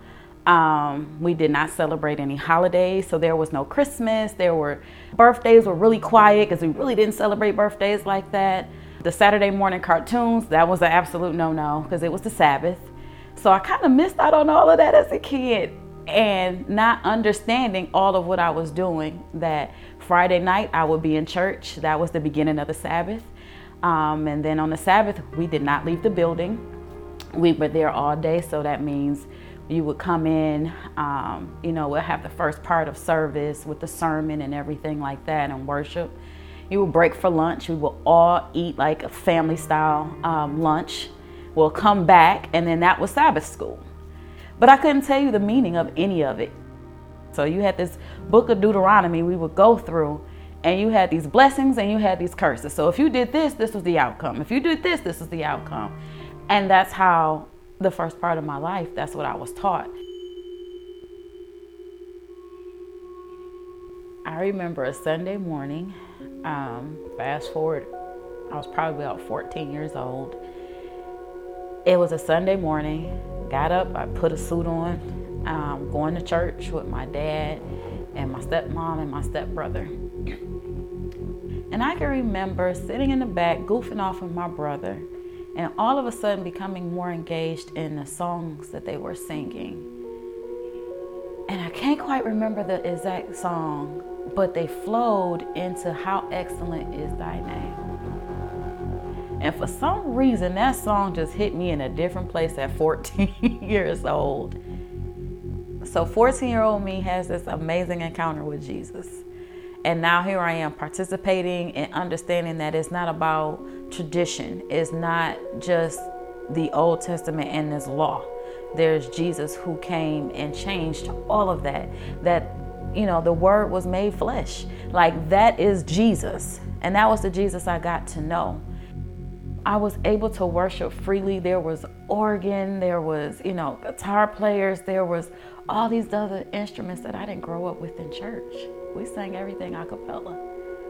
Speaker 2: Um, we did not celebrate any holidays, so there was no Christmas. There were birthdays were really quiet because we really didn't celebrate birthdays like that. The Saturday morning cartoons that was an absolute no-no because it was the Sabbath. So I kind of missed out on all of that as a kid and not understanding all of what I was doing. That Friday night I would be in church. That was the beginning of the Sabbath. Um, and then on the Sabbath, we did not leave the building. We were there all day, so that means you would come in, um, you know, we'll have the first part of service with the sermon and everything like that and worship. You would break for lunch. We will all eat like a family style um, lunch. We'll come back, and then that was Sabbath school. But I couldn't tell you the meaning of any of it. So you had this book of Deuteronomy we would go through, and you had these blessings and you had these curses. So if you did this, this was the outcome. If you did this, this is the outcome. And that's how the first part of my life, that's what I was taught. I remember a Sunday morning, um, fast forward, I was probably about 14 years old. It was a Sunday morning, got up, I put a suit on, um, going to church with my dad and my stepmom and my stepbrother. And I can remember sitting in the back, goofing off with my brother, and all of a sudden becoming more engaged in the songs that they were singing. And I can't quite remember the exact song, but they flowed into How Excellent is Thy Name. And for some reason, that song just hit me in a different place at 14 <laughs> years old. So, 14 year old me has this amazing encounter with Jesus. And now here I am participating and understanding that it's not about tradition, it's not just the Old Testament and this law. There's Jesus who came and changed all of that. That, you know, the word was made flesh. Like that is Jesus. And that was the Jesus I got to know. I was able to worship freely. There was organ, there was, you know, guitar players, there was all these other instruments that I didn't grow up with in church. We sang everything a cappella.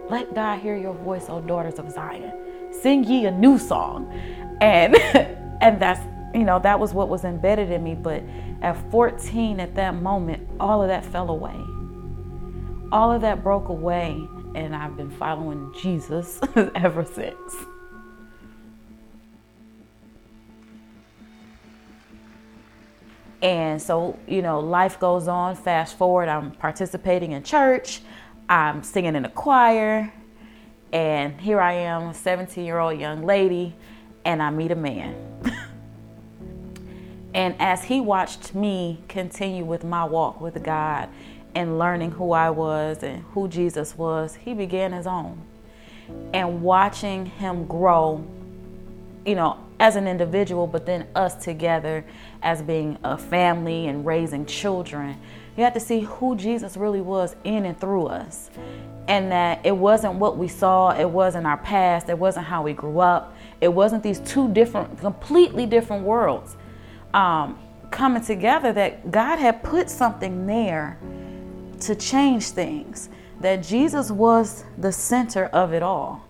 Speaker 2: Let God hear your voice, O daughters of Zion. Sing ye a new song. And <laughs> and that's you know, that was what was embedded in me. But at 14, at that moment, all of that fell away. All of that broke away, and I've been following Jesus <laughs> ever since. And so, you know, life goes on. Fast forward, I'm participating in church, I'm singing in a choir, and here I am, a 17 year old young lady, and I meet a man. <laughs> and as he watched me continue with my walk with God and learning who I was and who Jesus was, he began his own. And watching him grow, you know, as an individual, but then us together as being a family and raising children. You have to see who Jesus really was in and through us. And that it wasn't what we saw, it wasn't our past, it wasn't how we grew up, it wasn't these two different, completely different worlds um, coming together, that God had put something there to change things, that Jesus was the center of it all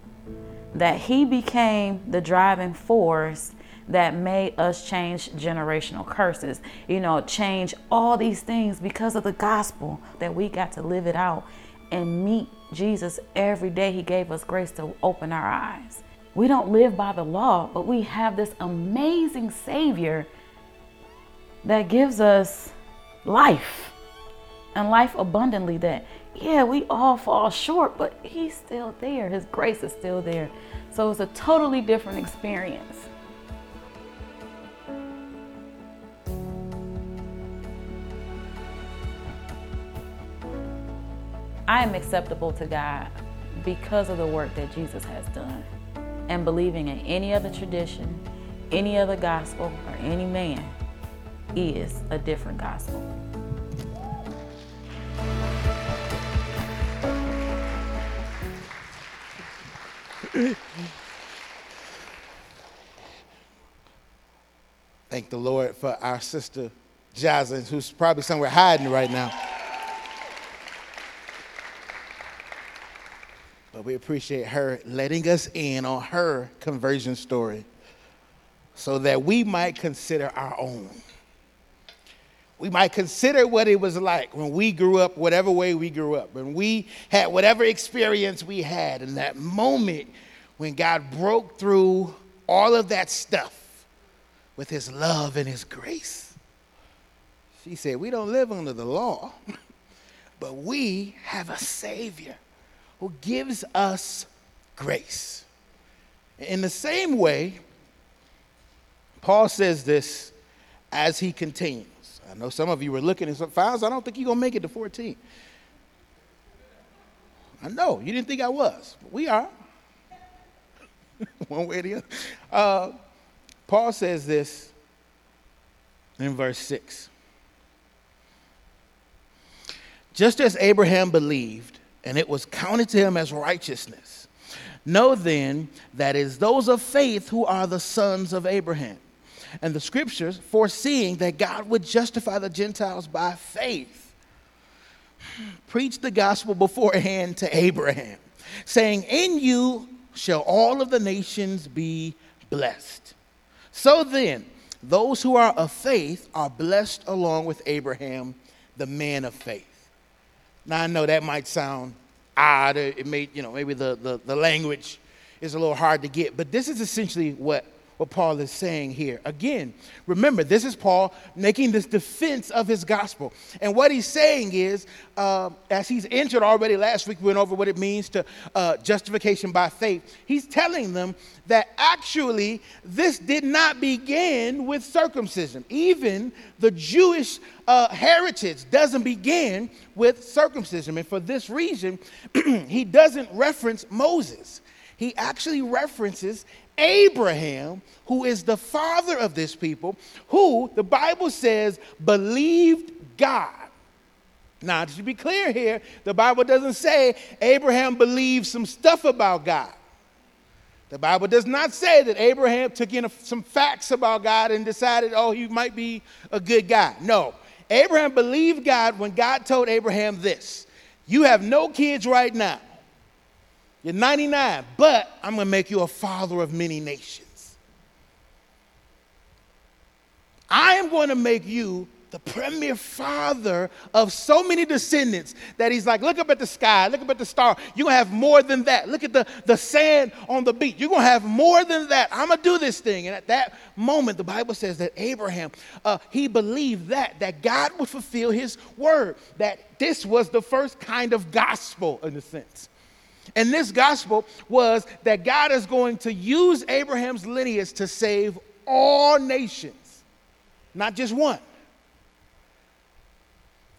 Speaker 2: that he became the driving force that made us change generational curses, you know, change all these things because of the gospel that we got to live it out and meet Jesus every day. He gave us grace to open our eyes. We don't live by the law, but we have this amazing Savior that gives us life and life abundantly that yeah, we all fall short, but He's still there. His grace is still there. So it's a totally different experience. I am acceptable to God because of the work that Jesus has done. And believing in any other tradition, any other gospel, or any man is a different gospel.
Speaker 1: Thank the Lord for our sister Jocelyn, who's probably somewhere hiding right now. But we appreciate her letting us in on her conversion story so that we might consider our own. We might consider what it was like when we grew up, whatever way we grew up, when we had whatever experience we had, in that moment when God broke through all of that stuff with his love and his grace. She said, We don't live under the law, <laughs> but we have a Savior who gives us grace. In the same way, Paul says this as he continues. I know some of you were looking at some files. I don't think you're going to make it to 14. I know. You didn't think I was, but we are. <laughs> One way or the other. Uh, Paul says this in verse 6. Just as Abraham believed, and it was counted to him as righteousness. Know then that is those of faith who are the sons of Abraham. And the scriptures, foreseeing that God would justify the Gentiles by faith, preached the gospel beforehand to Abraham, saying, In you shall all of the nations be blessed. So then, those who are of faith are blessed along with Abraham, the man of faith. Now, I know that might sound odd. It may, you know, maybe the, the, the language is a little hard to get, but this is essentially what what Paul is saying here. Again, remember, this is Paul making this defense of his gospel. And what he's saying is, uh, as he's entered already last week, we went over what it means to uh, justification by faith. He's telling them that actually this did not begin with circumcision. Even the Jewish uh, heritage doesn't begin with circumcision. And for this reason, <clears throat> he doesn't reference Moses. He actually references Abraham, who is the father of this people, who the Bible says believed God. Now, to be clear here, the Bible doesn't say Abraham believed some stuff about God. The Bible does not say that Abraham took in some facts about God and decided, oh, he might be a good guy. No. Abraham believed God when God told Abraham this You have no kids right now. You're 99, but I'm going to make you a father of many nations. I am going to make you the premier father of so many descendants that he's like, look up at the sky, look up at the star. You're going to have more than that. Look at the, the sand on the beach. You're going to have more than that. I'm going to do this thing. And at that moment, the Bible says that Abraham, uh, he believed that, that God would fulfill his word, that this was the first kind of gospel in a sense. And this gospel was that God is going to use Abraham's lineage to save all nations, not just one.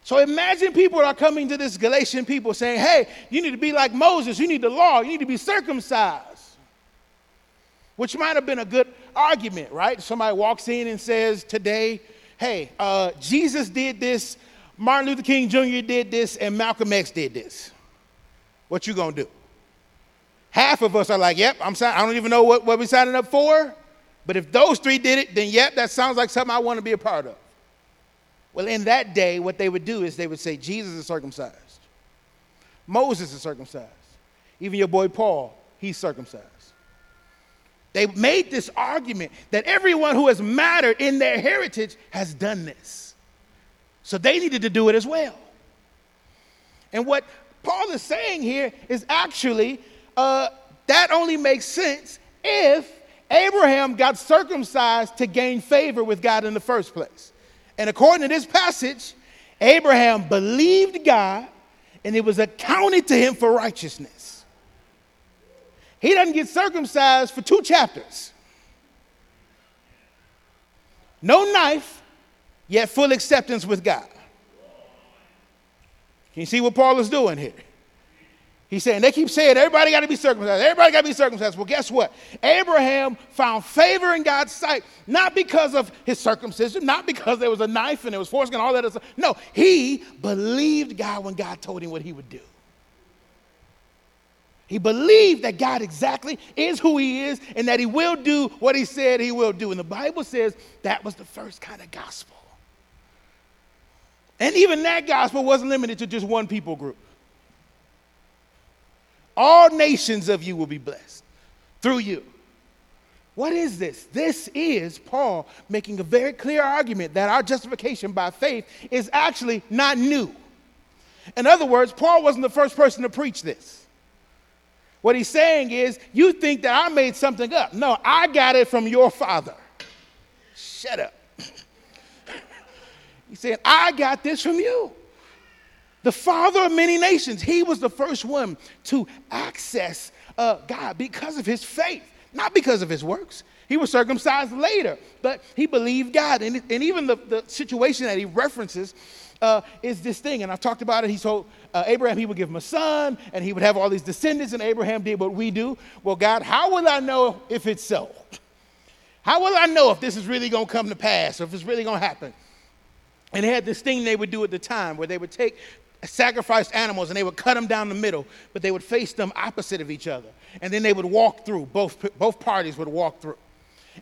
Speaker 1: So imagine people are coming to this Galatian people saying, hey, you need to be like Moses, you need the law, you need to be circumcised. Which might have been a good argument, right? Somebody walks in and says today, hey, uh, Jesus did this, Martin Luther King Jr. did this, and Malcolm X did this. What you gonna do? Half of us are like, yep, I'm I don't even know what, what we're signing up for. But if those three did it, then yep, that sounds like something I want to be a part of. Well, in that day, what they would do is they would say, Jesus is circumcised. Moses is circumcised. Even your boy Paul, he's circumcised. They made this argument that everyone who has mattered in their heritage has done this. So they needed to do it as well. And what Paul is saying here is actually uh, that only makes sense if Abraham got circumcised to gain favor with God in the first place. And according to this passage, Abraham believed God and it was accounted to him for righteousness. He doesn't get circumcised for two chapters. No knife, yet full acceptance with God. Can you see what Paul is doing here? He's saying, they keep saying everybody got to be circumcised. Everybody got to be circumcised. Well, guess what? Abraham found favor in God's sight, not because of his circumcision, not because there was a knife and it was and all that other stuff. No, he believed God when God told him what he would do. He believed that God exactly is who he is and that he will do what he said he will do. And the Bible says that was the first kind of gospel. And even that gospel wasn't limited to just one people group. All nations of you will be blessed through you. What is this? This is Paul making a very clear argument that our justification by faith is actually not new. In other words, Paul wasn't the first person to preach this. What he's saying is, you think that I made something up. No, I got it from your father. Shut up. <laughs> He said, I got this from you. The father of many nations. He was the first one to access uh, God because of his faith, not because of his works. He was circumcised later, but he believed God. And, and even the, the situation that he references uh, is this thing. And I've talked about it. He told uh, Abraham he would give him a son and he would have all these descendants, and Abraham did what we do. Well, God, how will I know if it's so? How will I know if this is really going to come to pass or if it's really going to happen? And they had this thing they would do at the time where they would take sacrificed animals and they would cut them down the middle, but they would face them opposite of each other. And then they would walk through, both, both parties would walk through.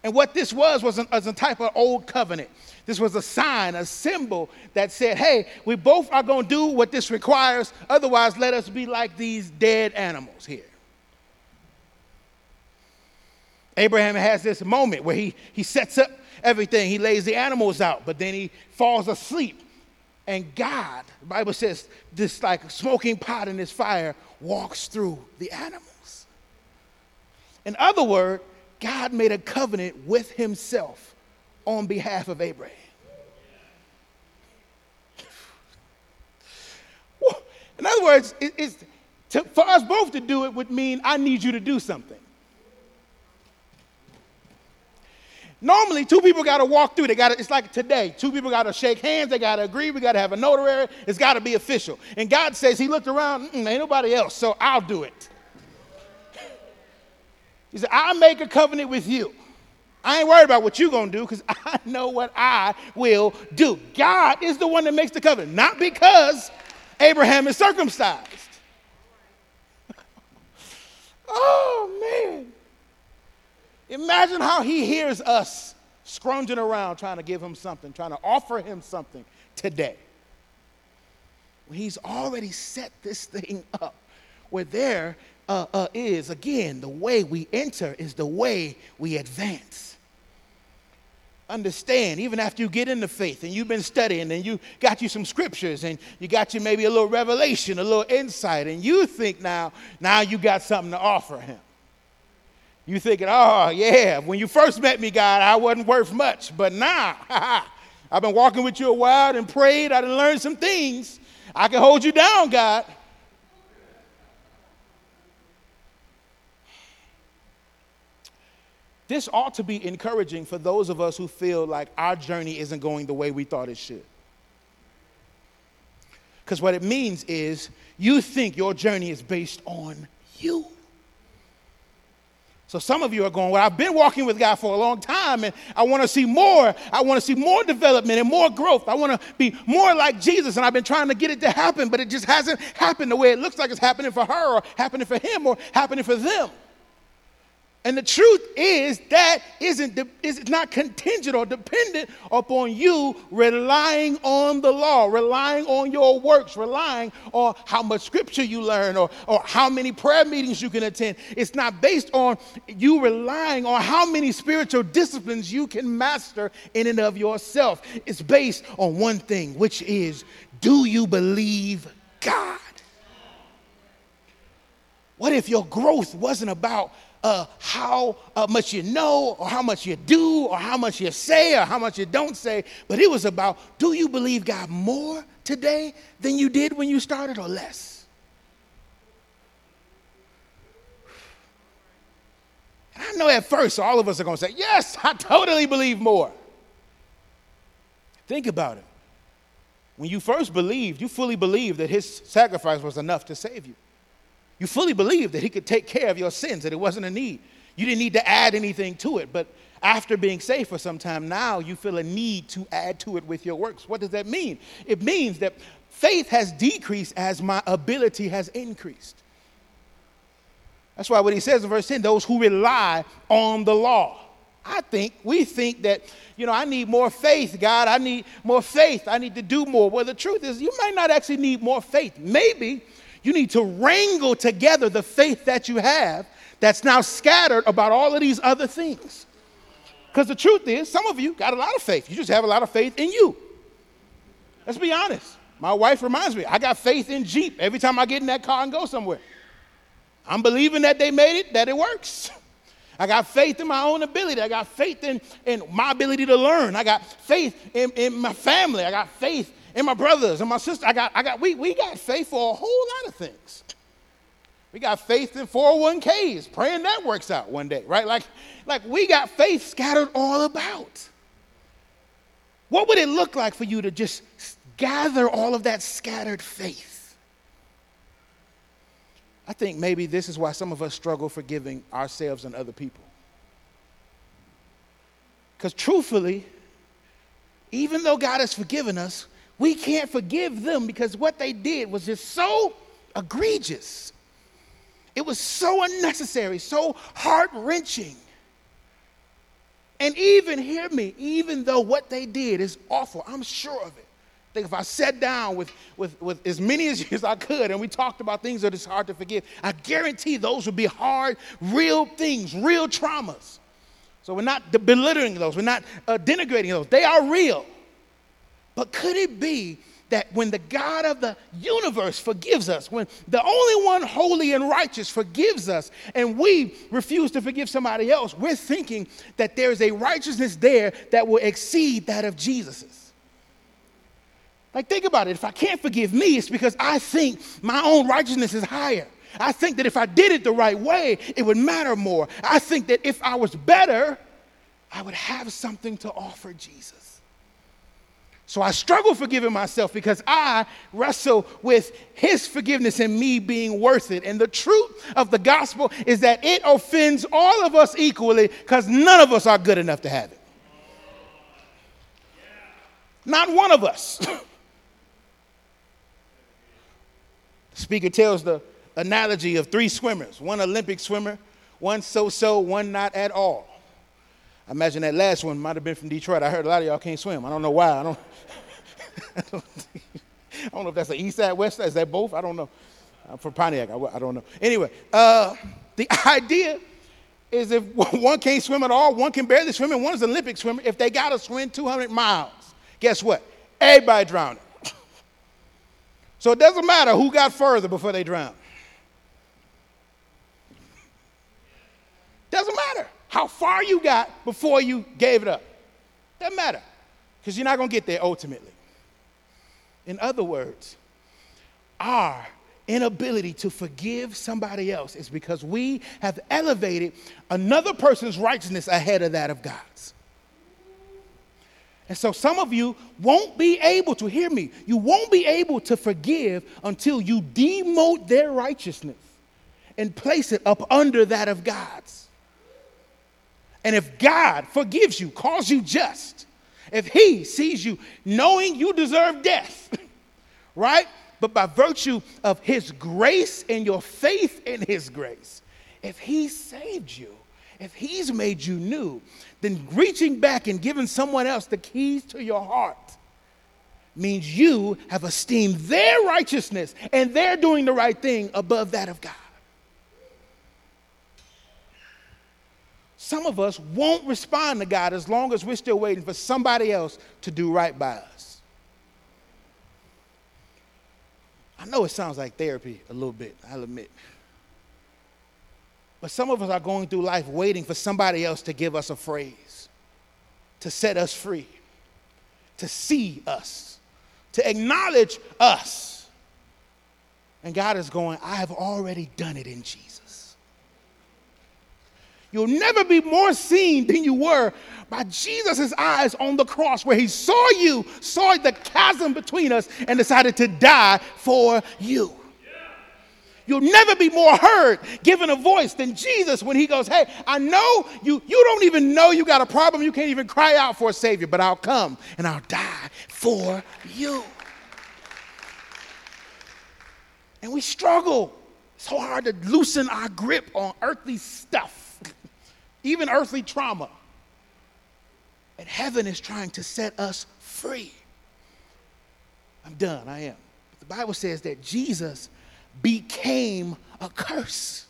Speaker 1: And what this was was, an, was a type of old covenant. This was a sign, a symbol that said, hey, we both are going to do what this requires, otherwise, let us be like these dead animals here. Abraham has this moment where he, he sets up everything. He lays the animals out, but then he falls asleep. And God, the Bible says, this like smoking pot in this fire walks through the animals. In other words, God made a covenant with himself on behalf of Abraham. In other words, it, it's, to, for us both to do it would mean I need you to do something. Normally, two people got to walk through. They got it's like today. Two people got to shake hands. They got to agree. We got to have a notary. It's got to be official. And God says He looked around. ain't nobody else, so I'll do it. <laughs> He said, "I'll make a covenant with you. I ain't worried about what you're gonna do because <laughs> I know what I will do. God is the one that makes the covenant, not because Abraham is circumcised. <laughs> oh man." Imagine how he hears us scrounging around trying to give him something, trying to offer him something today. He's already set this thing up where there uh, uh, is, again, the way we enter is the way we advance. Understand, even after you get into faith and you've been studying and you got you some scriptures and you got you maybe a little revelation, a little insight, and you think now, now you got something to offer him. You thinking, oh, yeah, when you first met me, God, I wasn't worth much. But now, <laughs> I've been walking with you a while and prayed. I done learned some things. I can hold you down, God. This ought to be encouraging for those of us who feel like our journey isn't going the way we thought it should. Because what it means is you think your journey is based on you. So some of you are going, Well, I've been walking with God for a long time and I want to see more. I want to see more development and more growth. I want to be more like Jesus and I've been trying to get it to happen, but it just hasn't happened the way it looks like it's happening for her or happening for him or happening for them. And the truth is that isn't is not contingent or dependent upon you relying on the law, relying on your works, relying on how much scripture you learn or, or how many prayer meetings you can attend. It's not based on you relying on how many spiritual disciplines you can master in and of yourself. It's based on one thing, which is do you believe God? What if your growth wasn't about uh, how uh, much you know or how much you do or how much you say or how much you don't say, but it was about do you believe God more today than you did when you started or less? And I know at first all of us are going to say, Yes, I totally believe more. Think about it. When you first believed, you fully believed that his sacrifice was enough to save you. You fully believed that he could take care of your sins, that it wasn't a need. You didn't need to add anything to it. But after being saved for some time, now you feel a need to add to it with your works. What does that mean? It means that faith has decreased as my ability has increased. That's why what he says in verse 10 those who rely on the law. I think, we think that, you know, I need more faith, God. I need more faith. I need to do more. Well, the truth is, you might not actually need more faith. Maybe you need to wrangle together the faith that you have that's now scattered about all of these other things. Because the truth is, some of you got a lot of faith. You just have a lot of faith in you. Let's be honest. My wife reminds me, I got faith in Jeep every time I get in that car and go somewhere. I'm believing that they made it, that it works. <laughs> I got faith in my own ability. I got faith in, in my ability to learn. I got faith in, in my family. I got faith in my brothers and my sister. I got, I got, we, we got faith for a whole lot of things. We got faith in 401ks, praying that works out one day, right? Like, like we got faith scattered all about. What would it look like for you to just gather all of that scattered faith? I think maybe this is why some of us struggle forgiving ourselves and other people. Because truthfully, even though God has forgiven us, we can't forgive them because what they did was just so egregious. It was so unnecessary, so heart wrenching. And even, hear me, even though what they did is awful, I'm sure of it think if I sat down with, with, with as many as, <laughs> as I could and we talked about things that it's hard to forgive, I guarantee those would be hard, real things, real traumas. So we're not belittling those, we're not uh, denigrating those. They are real. But could it be that when the God of the universe forgives us, when the only one holy and righteous forgives us, and we refuse to forgive somebody else, we're thinking that there is a righteousness there that will exceed that of Jesus's? Like, think about it. If I can't forgive me, it's because I think my own righteousness is higher. I think that if I did it the right way, it would matter more. I think that if I was better, I would have something to offer Jesus. So I struggle forgiving myself because I wrestle with his forgiveness and me being worth it. And the truth of the gospel is that it offends all of us equally because none of us are good enough to have it. Not one of us. The speaker tells the analogy of three swimmers one Olympic swimmer, one so so, one not at all. I imagine that last one might have been from Detroit. I heard a lot of y'all can't swim. I don't know why. I don't, I <laughs> don't, I don't know if that's the east side, west side. Is that both? I don't know. I'm from Pontiac. I, I don't know. Anyway, uh, the <laughs> idea is if <laughs> one can't swim at all, one can barely swim, and one is an Olympic swimmer. If they got to swim 200 miles, guess what? Everybody drowning. So it doesn't matter who got further before they drowned. Doesn't matter how far you got before you gave it up. Doesn't matter because you're not going to get there ultimately. In other words, our inability to forgive somebody else is because we have elevated another person's righteousness ahead of that of God's. And so some of you won't be able to, hear me, you won't be able to forgive until you demote their righteousness and place it up under that of God's. And if God forgives you, calls you just, if He sees you knowing you deserve death, <laughs> right? But by virtue of His grace and your faith in His grace, if He saved you, if He's made you new, then reaching back and giving someone else the keys to your heart means you have esteemed their righteousness and they're doing the right thing above that of God. Some of us won't respond to God as long as we're still waiting for somebody else to do right by us. I know it sounds like therapy a little bit, I'll admit. But some of us are going through life waiting for somebody else to give us a phrase, to set us free, to see us, to acknowledge us. And God is going, I have already done it in Jesus. You'll never be more seen than you were by Jesus' eyes on the cross, where he saw you, saw the chasm between us, and decided to die for you. You'll never be more heard, given a voice than Jesus when he goes, Hey, I know you, you don't even know you got a problem. You can't even cry out for a Savior, but I'll come and I'll die for you. And we struggle so hard to loosen our grip on earthly stuff, even earthly trauma. And heaven is trying to set us free. I'm done, I am. But the Bible says that Jesus became a curse.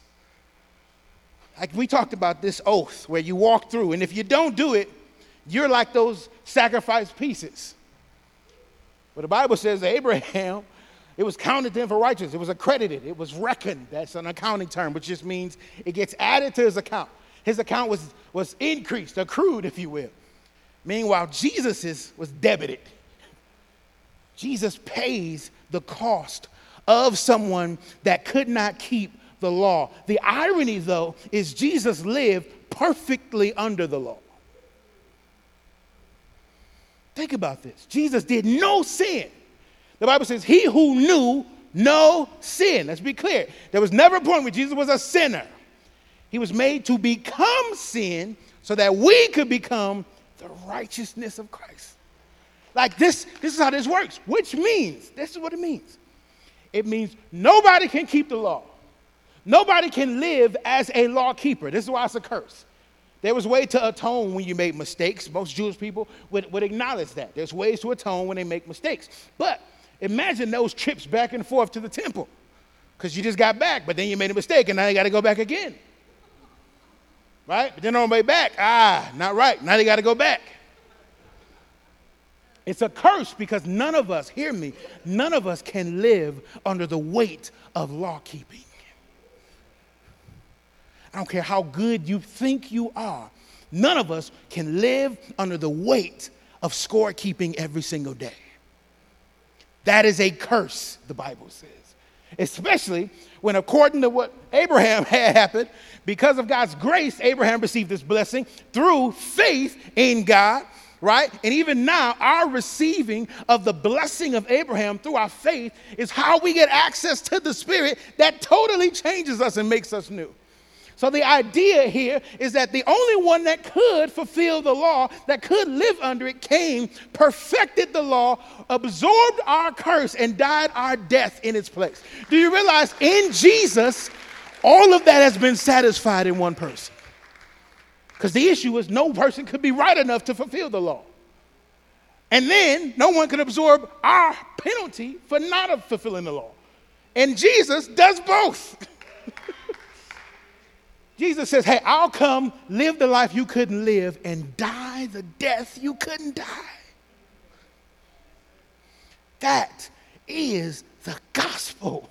Speaker 1: Like we talked about this oath where you walk through, and if you don't do it, you're like those sacrificed pieces. But the Bible says that Abraham, <laughs> it was counted to him for righteousness. It was accredited. It was reckoned. That's an accounting term, which just means it gets added to his account. His account was, was increased, accrued, if you will. Meanwhile, Jesus's was debited. Jesus pays the cost of someone that could not keep the law. The irony, though, is Jesus lived perfectly under the law. Think about this Jesus did no sin. The Bible says, He who knew no sin. Let's be clear. There was never a point where Jesus was a sinner. He was made to become sin so that we could become the righteousness of Christ. Like this, this is how this works, which means, this is what it means. It means nobody can keep the law. Nobody can live as a law keeper. This is why it's a curse. There was way to atone when you made mistakes. Most Jewish people would, would acknowledge that. There's ways to atone when they make mistakes. But imagine those trips back and forth to the temple. Because you just got back, but then you made a mistake and now you got to go back again. Right? But then on the way back, ah, not right. Now they got to go back. It's a curse because none of us, hear me, none of us can live under the weight of law keeping. I don't care how good you think you are, none of us can live under the weight of scorekeeping every single day. That is a curse, the Bible says. Especially when, according to what Abraham <laughs> had happened, because of God's grace, Abraham received this blessing through faith in God right? And even now, our receiving of the blessing of Abraham through our faith is how we get access to the Spirit that totally changes us and makes us new. So, the idea here is that the only one that could fulfill the law, that could live under it, came, perfected the law, absorbed our curse, and died our death in its place. Do you realize in Jesus, all of that has been satisfied in one person? Because the issue is no person could be right enough to fulfill the law. And then no one could absorb our penalty for not fulfilling the law. And Jesus does both. <laughs> Jesus says, Hey, I'll come, live the life you couldn't live, and die the death you couldn't die. That is the gospel.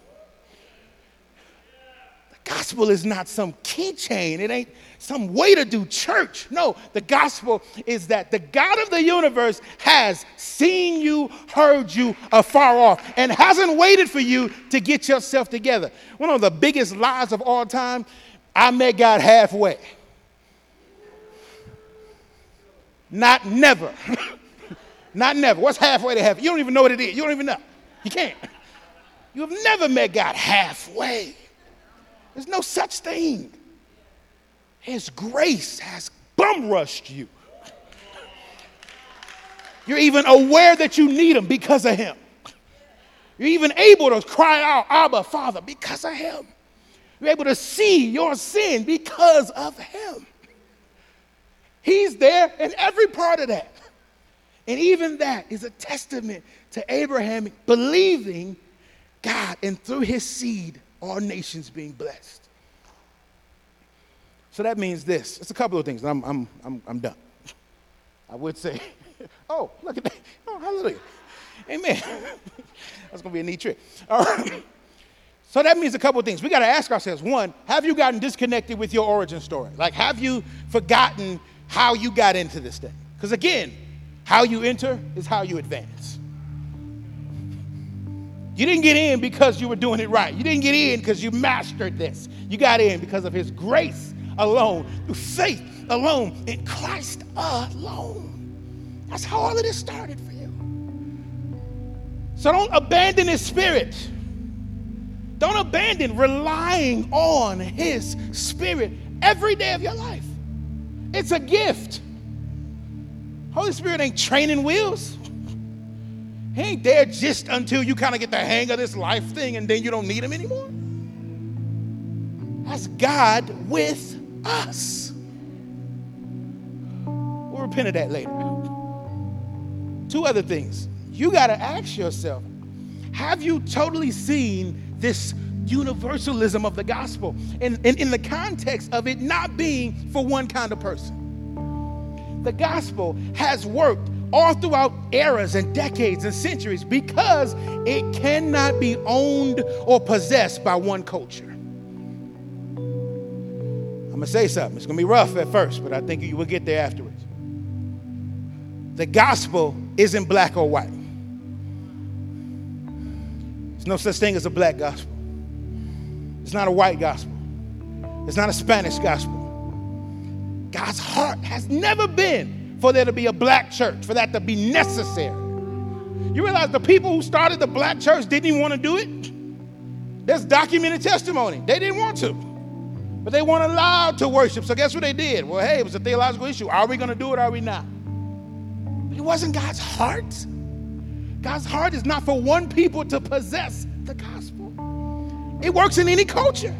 Speaker 1: The gospel is not some keychain, it ain't some way to do church. No, the gospel is that the God of the universe has seen you, heard you afar off, and hasn't waited for you to get yourself together. One of the biggest lies of all time I met God halfway. Not never. <laughs> Not never. What's halfway to heaven? You don't even know what it is. You don't even know. You can't. You have never met God halfway. There's no such thing. His grace has bum rushed you. You're even aware that you need Him because of Him. You're even able to cry out, Abba, Father, because of Him. You're able to see your sin because of Him. He's there in every part of that. And even that is a testament to Abraham believing God and through his seed, all nations being blessed. So that means this. It's a couple of things. I'm, I'm, I'm, I'm done. I would say, <laughs> oh, look at that. Oh, hallelujah. Amen. <laughs> That's going to be a neat trick. All right. So that means a couple of things. We got to ask ourselves one, have you gotten disconnected with your origin story? Like, have you forgotten how you got into this thing? Because again, how you enter is how you advance. You didn't get in because you were doing it right. You didn't get in because you mastered this. You got in because of His grace alone, through faith alone, in Christ alone. That's how all of this started for you. So don't abandon his spirit. Don't abandon relying on his spirit every day of your life. It's a gift. Holy Spirit ain't training wheels. He ain't there just until you kind of get the hang of this life thing and then you don't need him anymore. That's God with us. We'll repent of that later. Two other things. You got to ask yourself have you totally seen this universalism of the gospel and, in, in the context of it not being for one kind of person? The gospel has worked all throughout eras and decades and centuries because it cannot be owned or possessed by one culture. I'm gonna say something. It's gonna be rough at first, but I think you will get there afterwards. The gospel isn't black or white. There's no such thing as a black gospel. It's not a white gospel. It's not a Spanish gospel. God's heart has never been for there to be a black church, for that to be necessary. You realize the people who started the black church didn't even want to do it? There's documented testimony. They didn't want to, but they weren't allowed to worship. So, guess what they did? Well, hey, it was a theological issue. Are we going to do it or are we not? But it wasn't God's heart. God's heart is not for one people to possess the gospel. It works in any culture.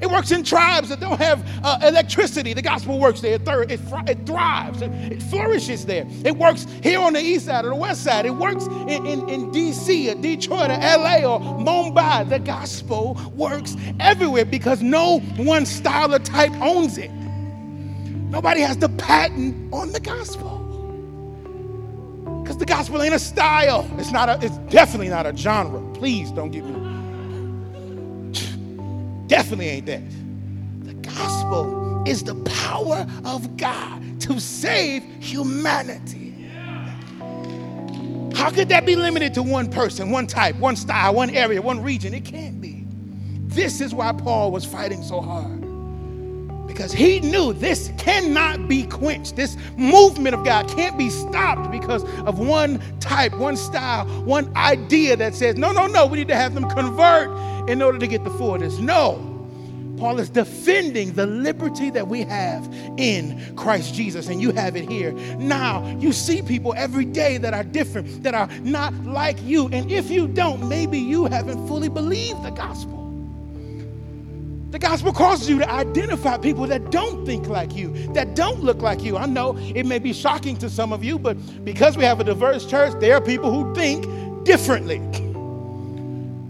Speaker 1: It works in tribes that don't have uh, electricity. The gospel works there. It, it, it thrives. It, it, flourishes there. It works here on the east side or the west side. It works in, in, in D.C. or Detroit or L.A. or Mumbai. The gospel works everywhere because no one style or type owns it. Nobody has the patent on the gospel. The gospel ain't a style. It's not a, it's definitely not a genre. Please don't get me. Definitely ain't that. The gospel is the power of God to save humanity. How could that be limited to one person, one type, one style, one area, one region? It can't be. This is why Paul was fighting so hard because he knew this cannot be quenched. This movement of God can't be stopped because of one type, one style, one idea that says, no, no, no, we need to have them convert in order to get the fullness. No. Paul is defending the liberty that we have in Christ Jesus, and you have it here. Now, you see people every day that are different, that are not like you. And if you don't, maybe you haven't fully believed the gospel. The gospel causes you to identify people that don't think like you, that don't look like you. I know it may be shocking to some of you, but because we have a diverse church, there are people who think differently.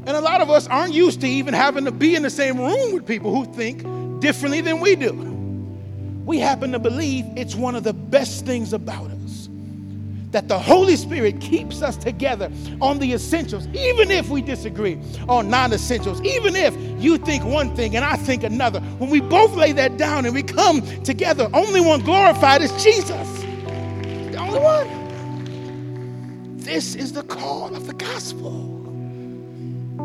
Speaker 1: And a lot of us aren't used to even having to be in the same room with people who think differently than we do. We happen to believe it's one of the best things about us that the Holy Spirit keeps us together on the essentials, even if we disagree on non essentials, even if you think one thing and I think another. When we both lay that down and we come together, only one glorified is Jesus. The only one. This is the call of the gospel.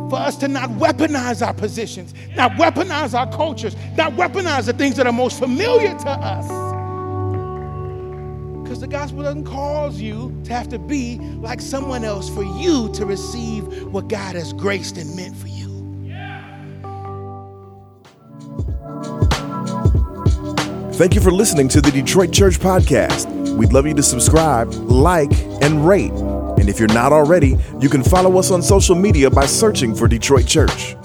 Speaker 1: For us to not weaponize our positions, not weaponize our cultures, not weaponize the things that are most familiar to us because the gospel doesn't cause you to have to be like someone else for you to receive what God has graced and meant for you.
Speaker 3: Thank you for listening to the Detroit Church Podcast. We'd love you to subscribe, like, and rate. And if you're not already, you can follow us on social media by searching for Detroit Church.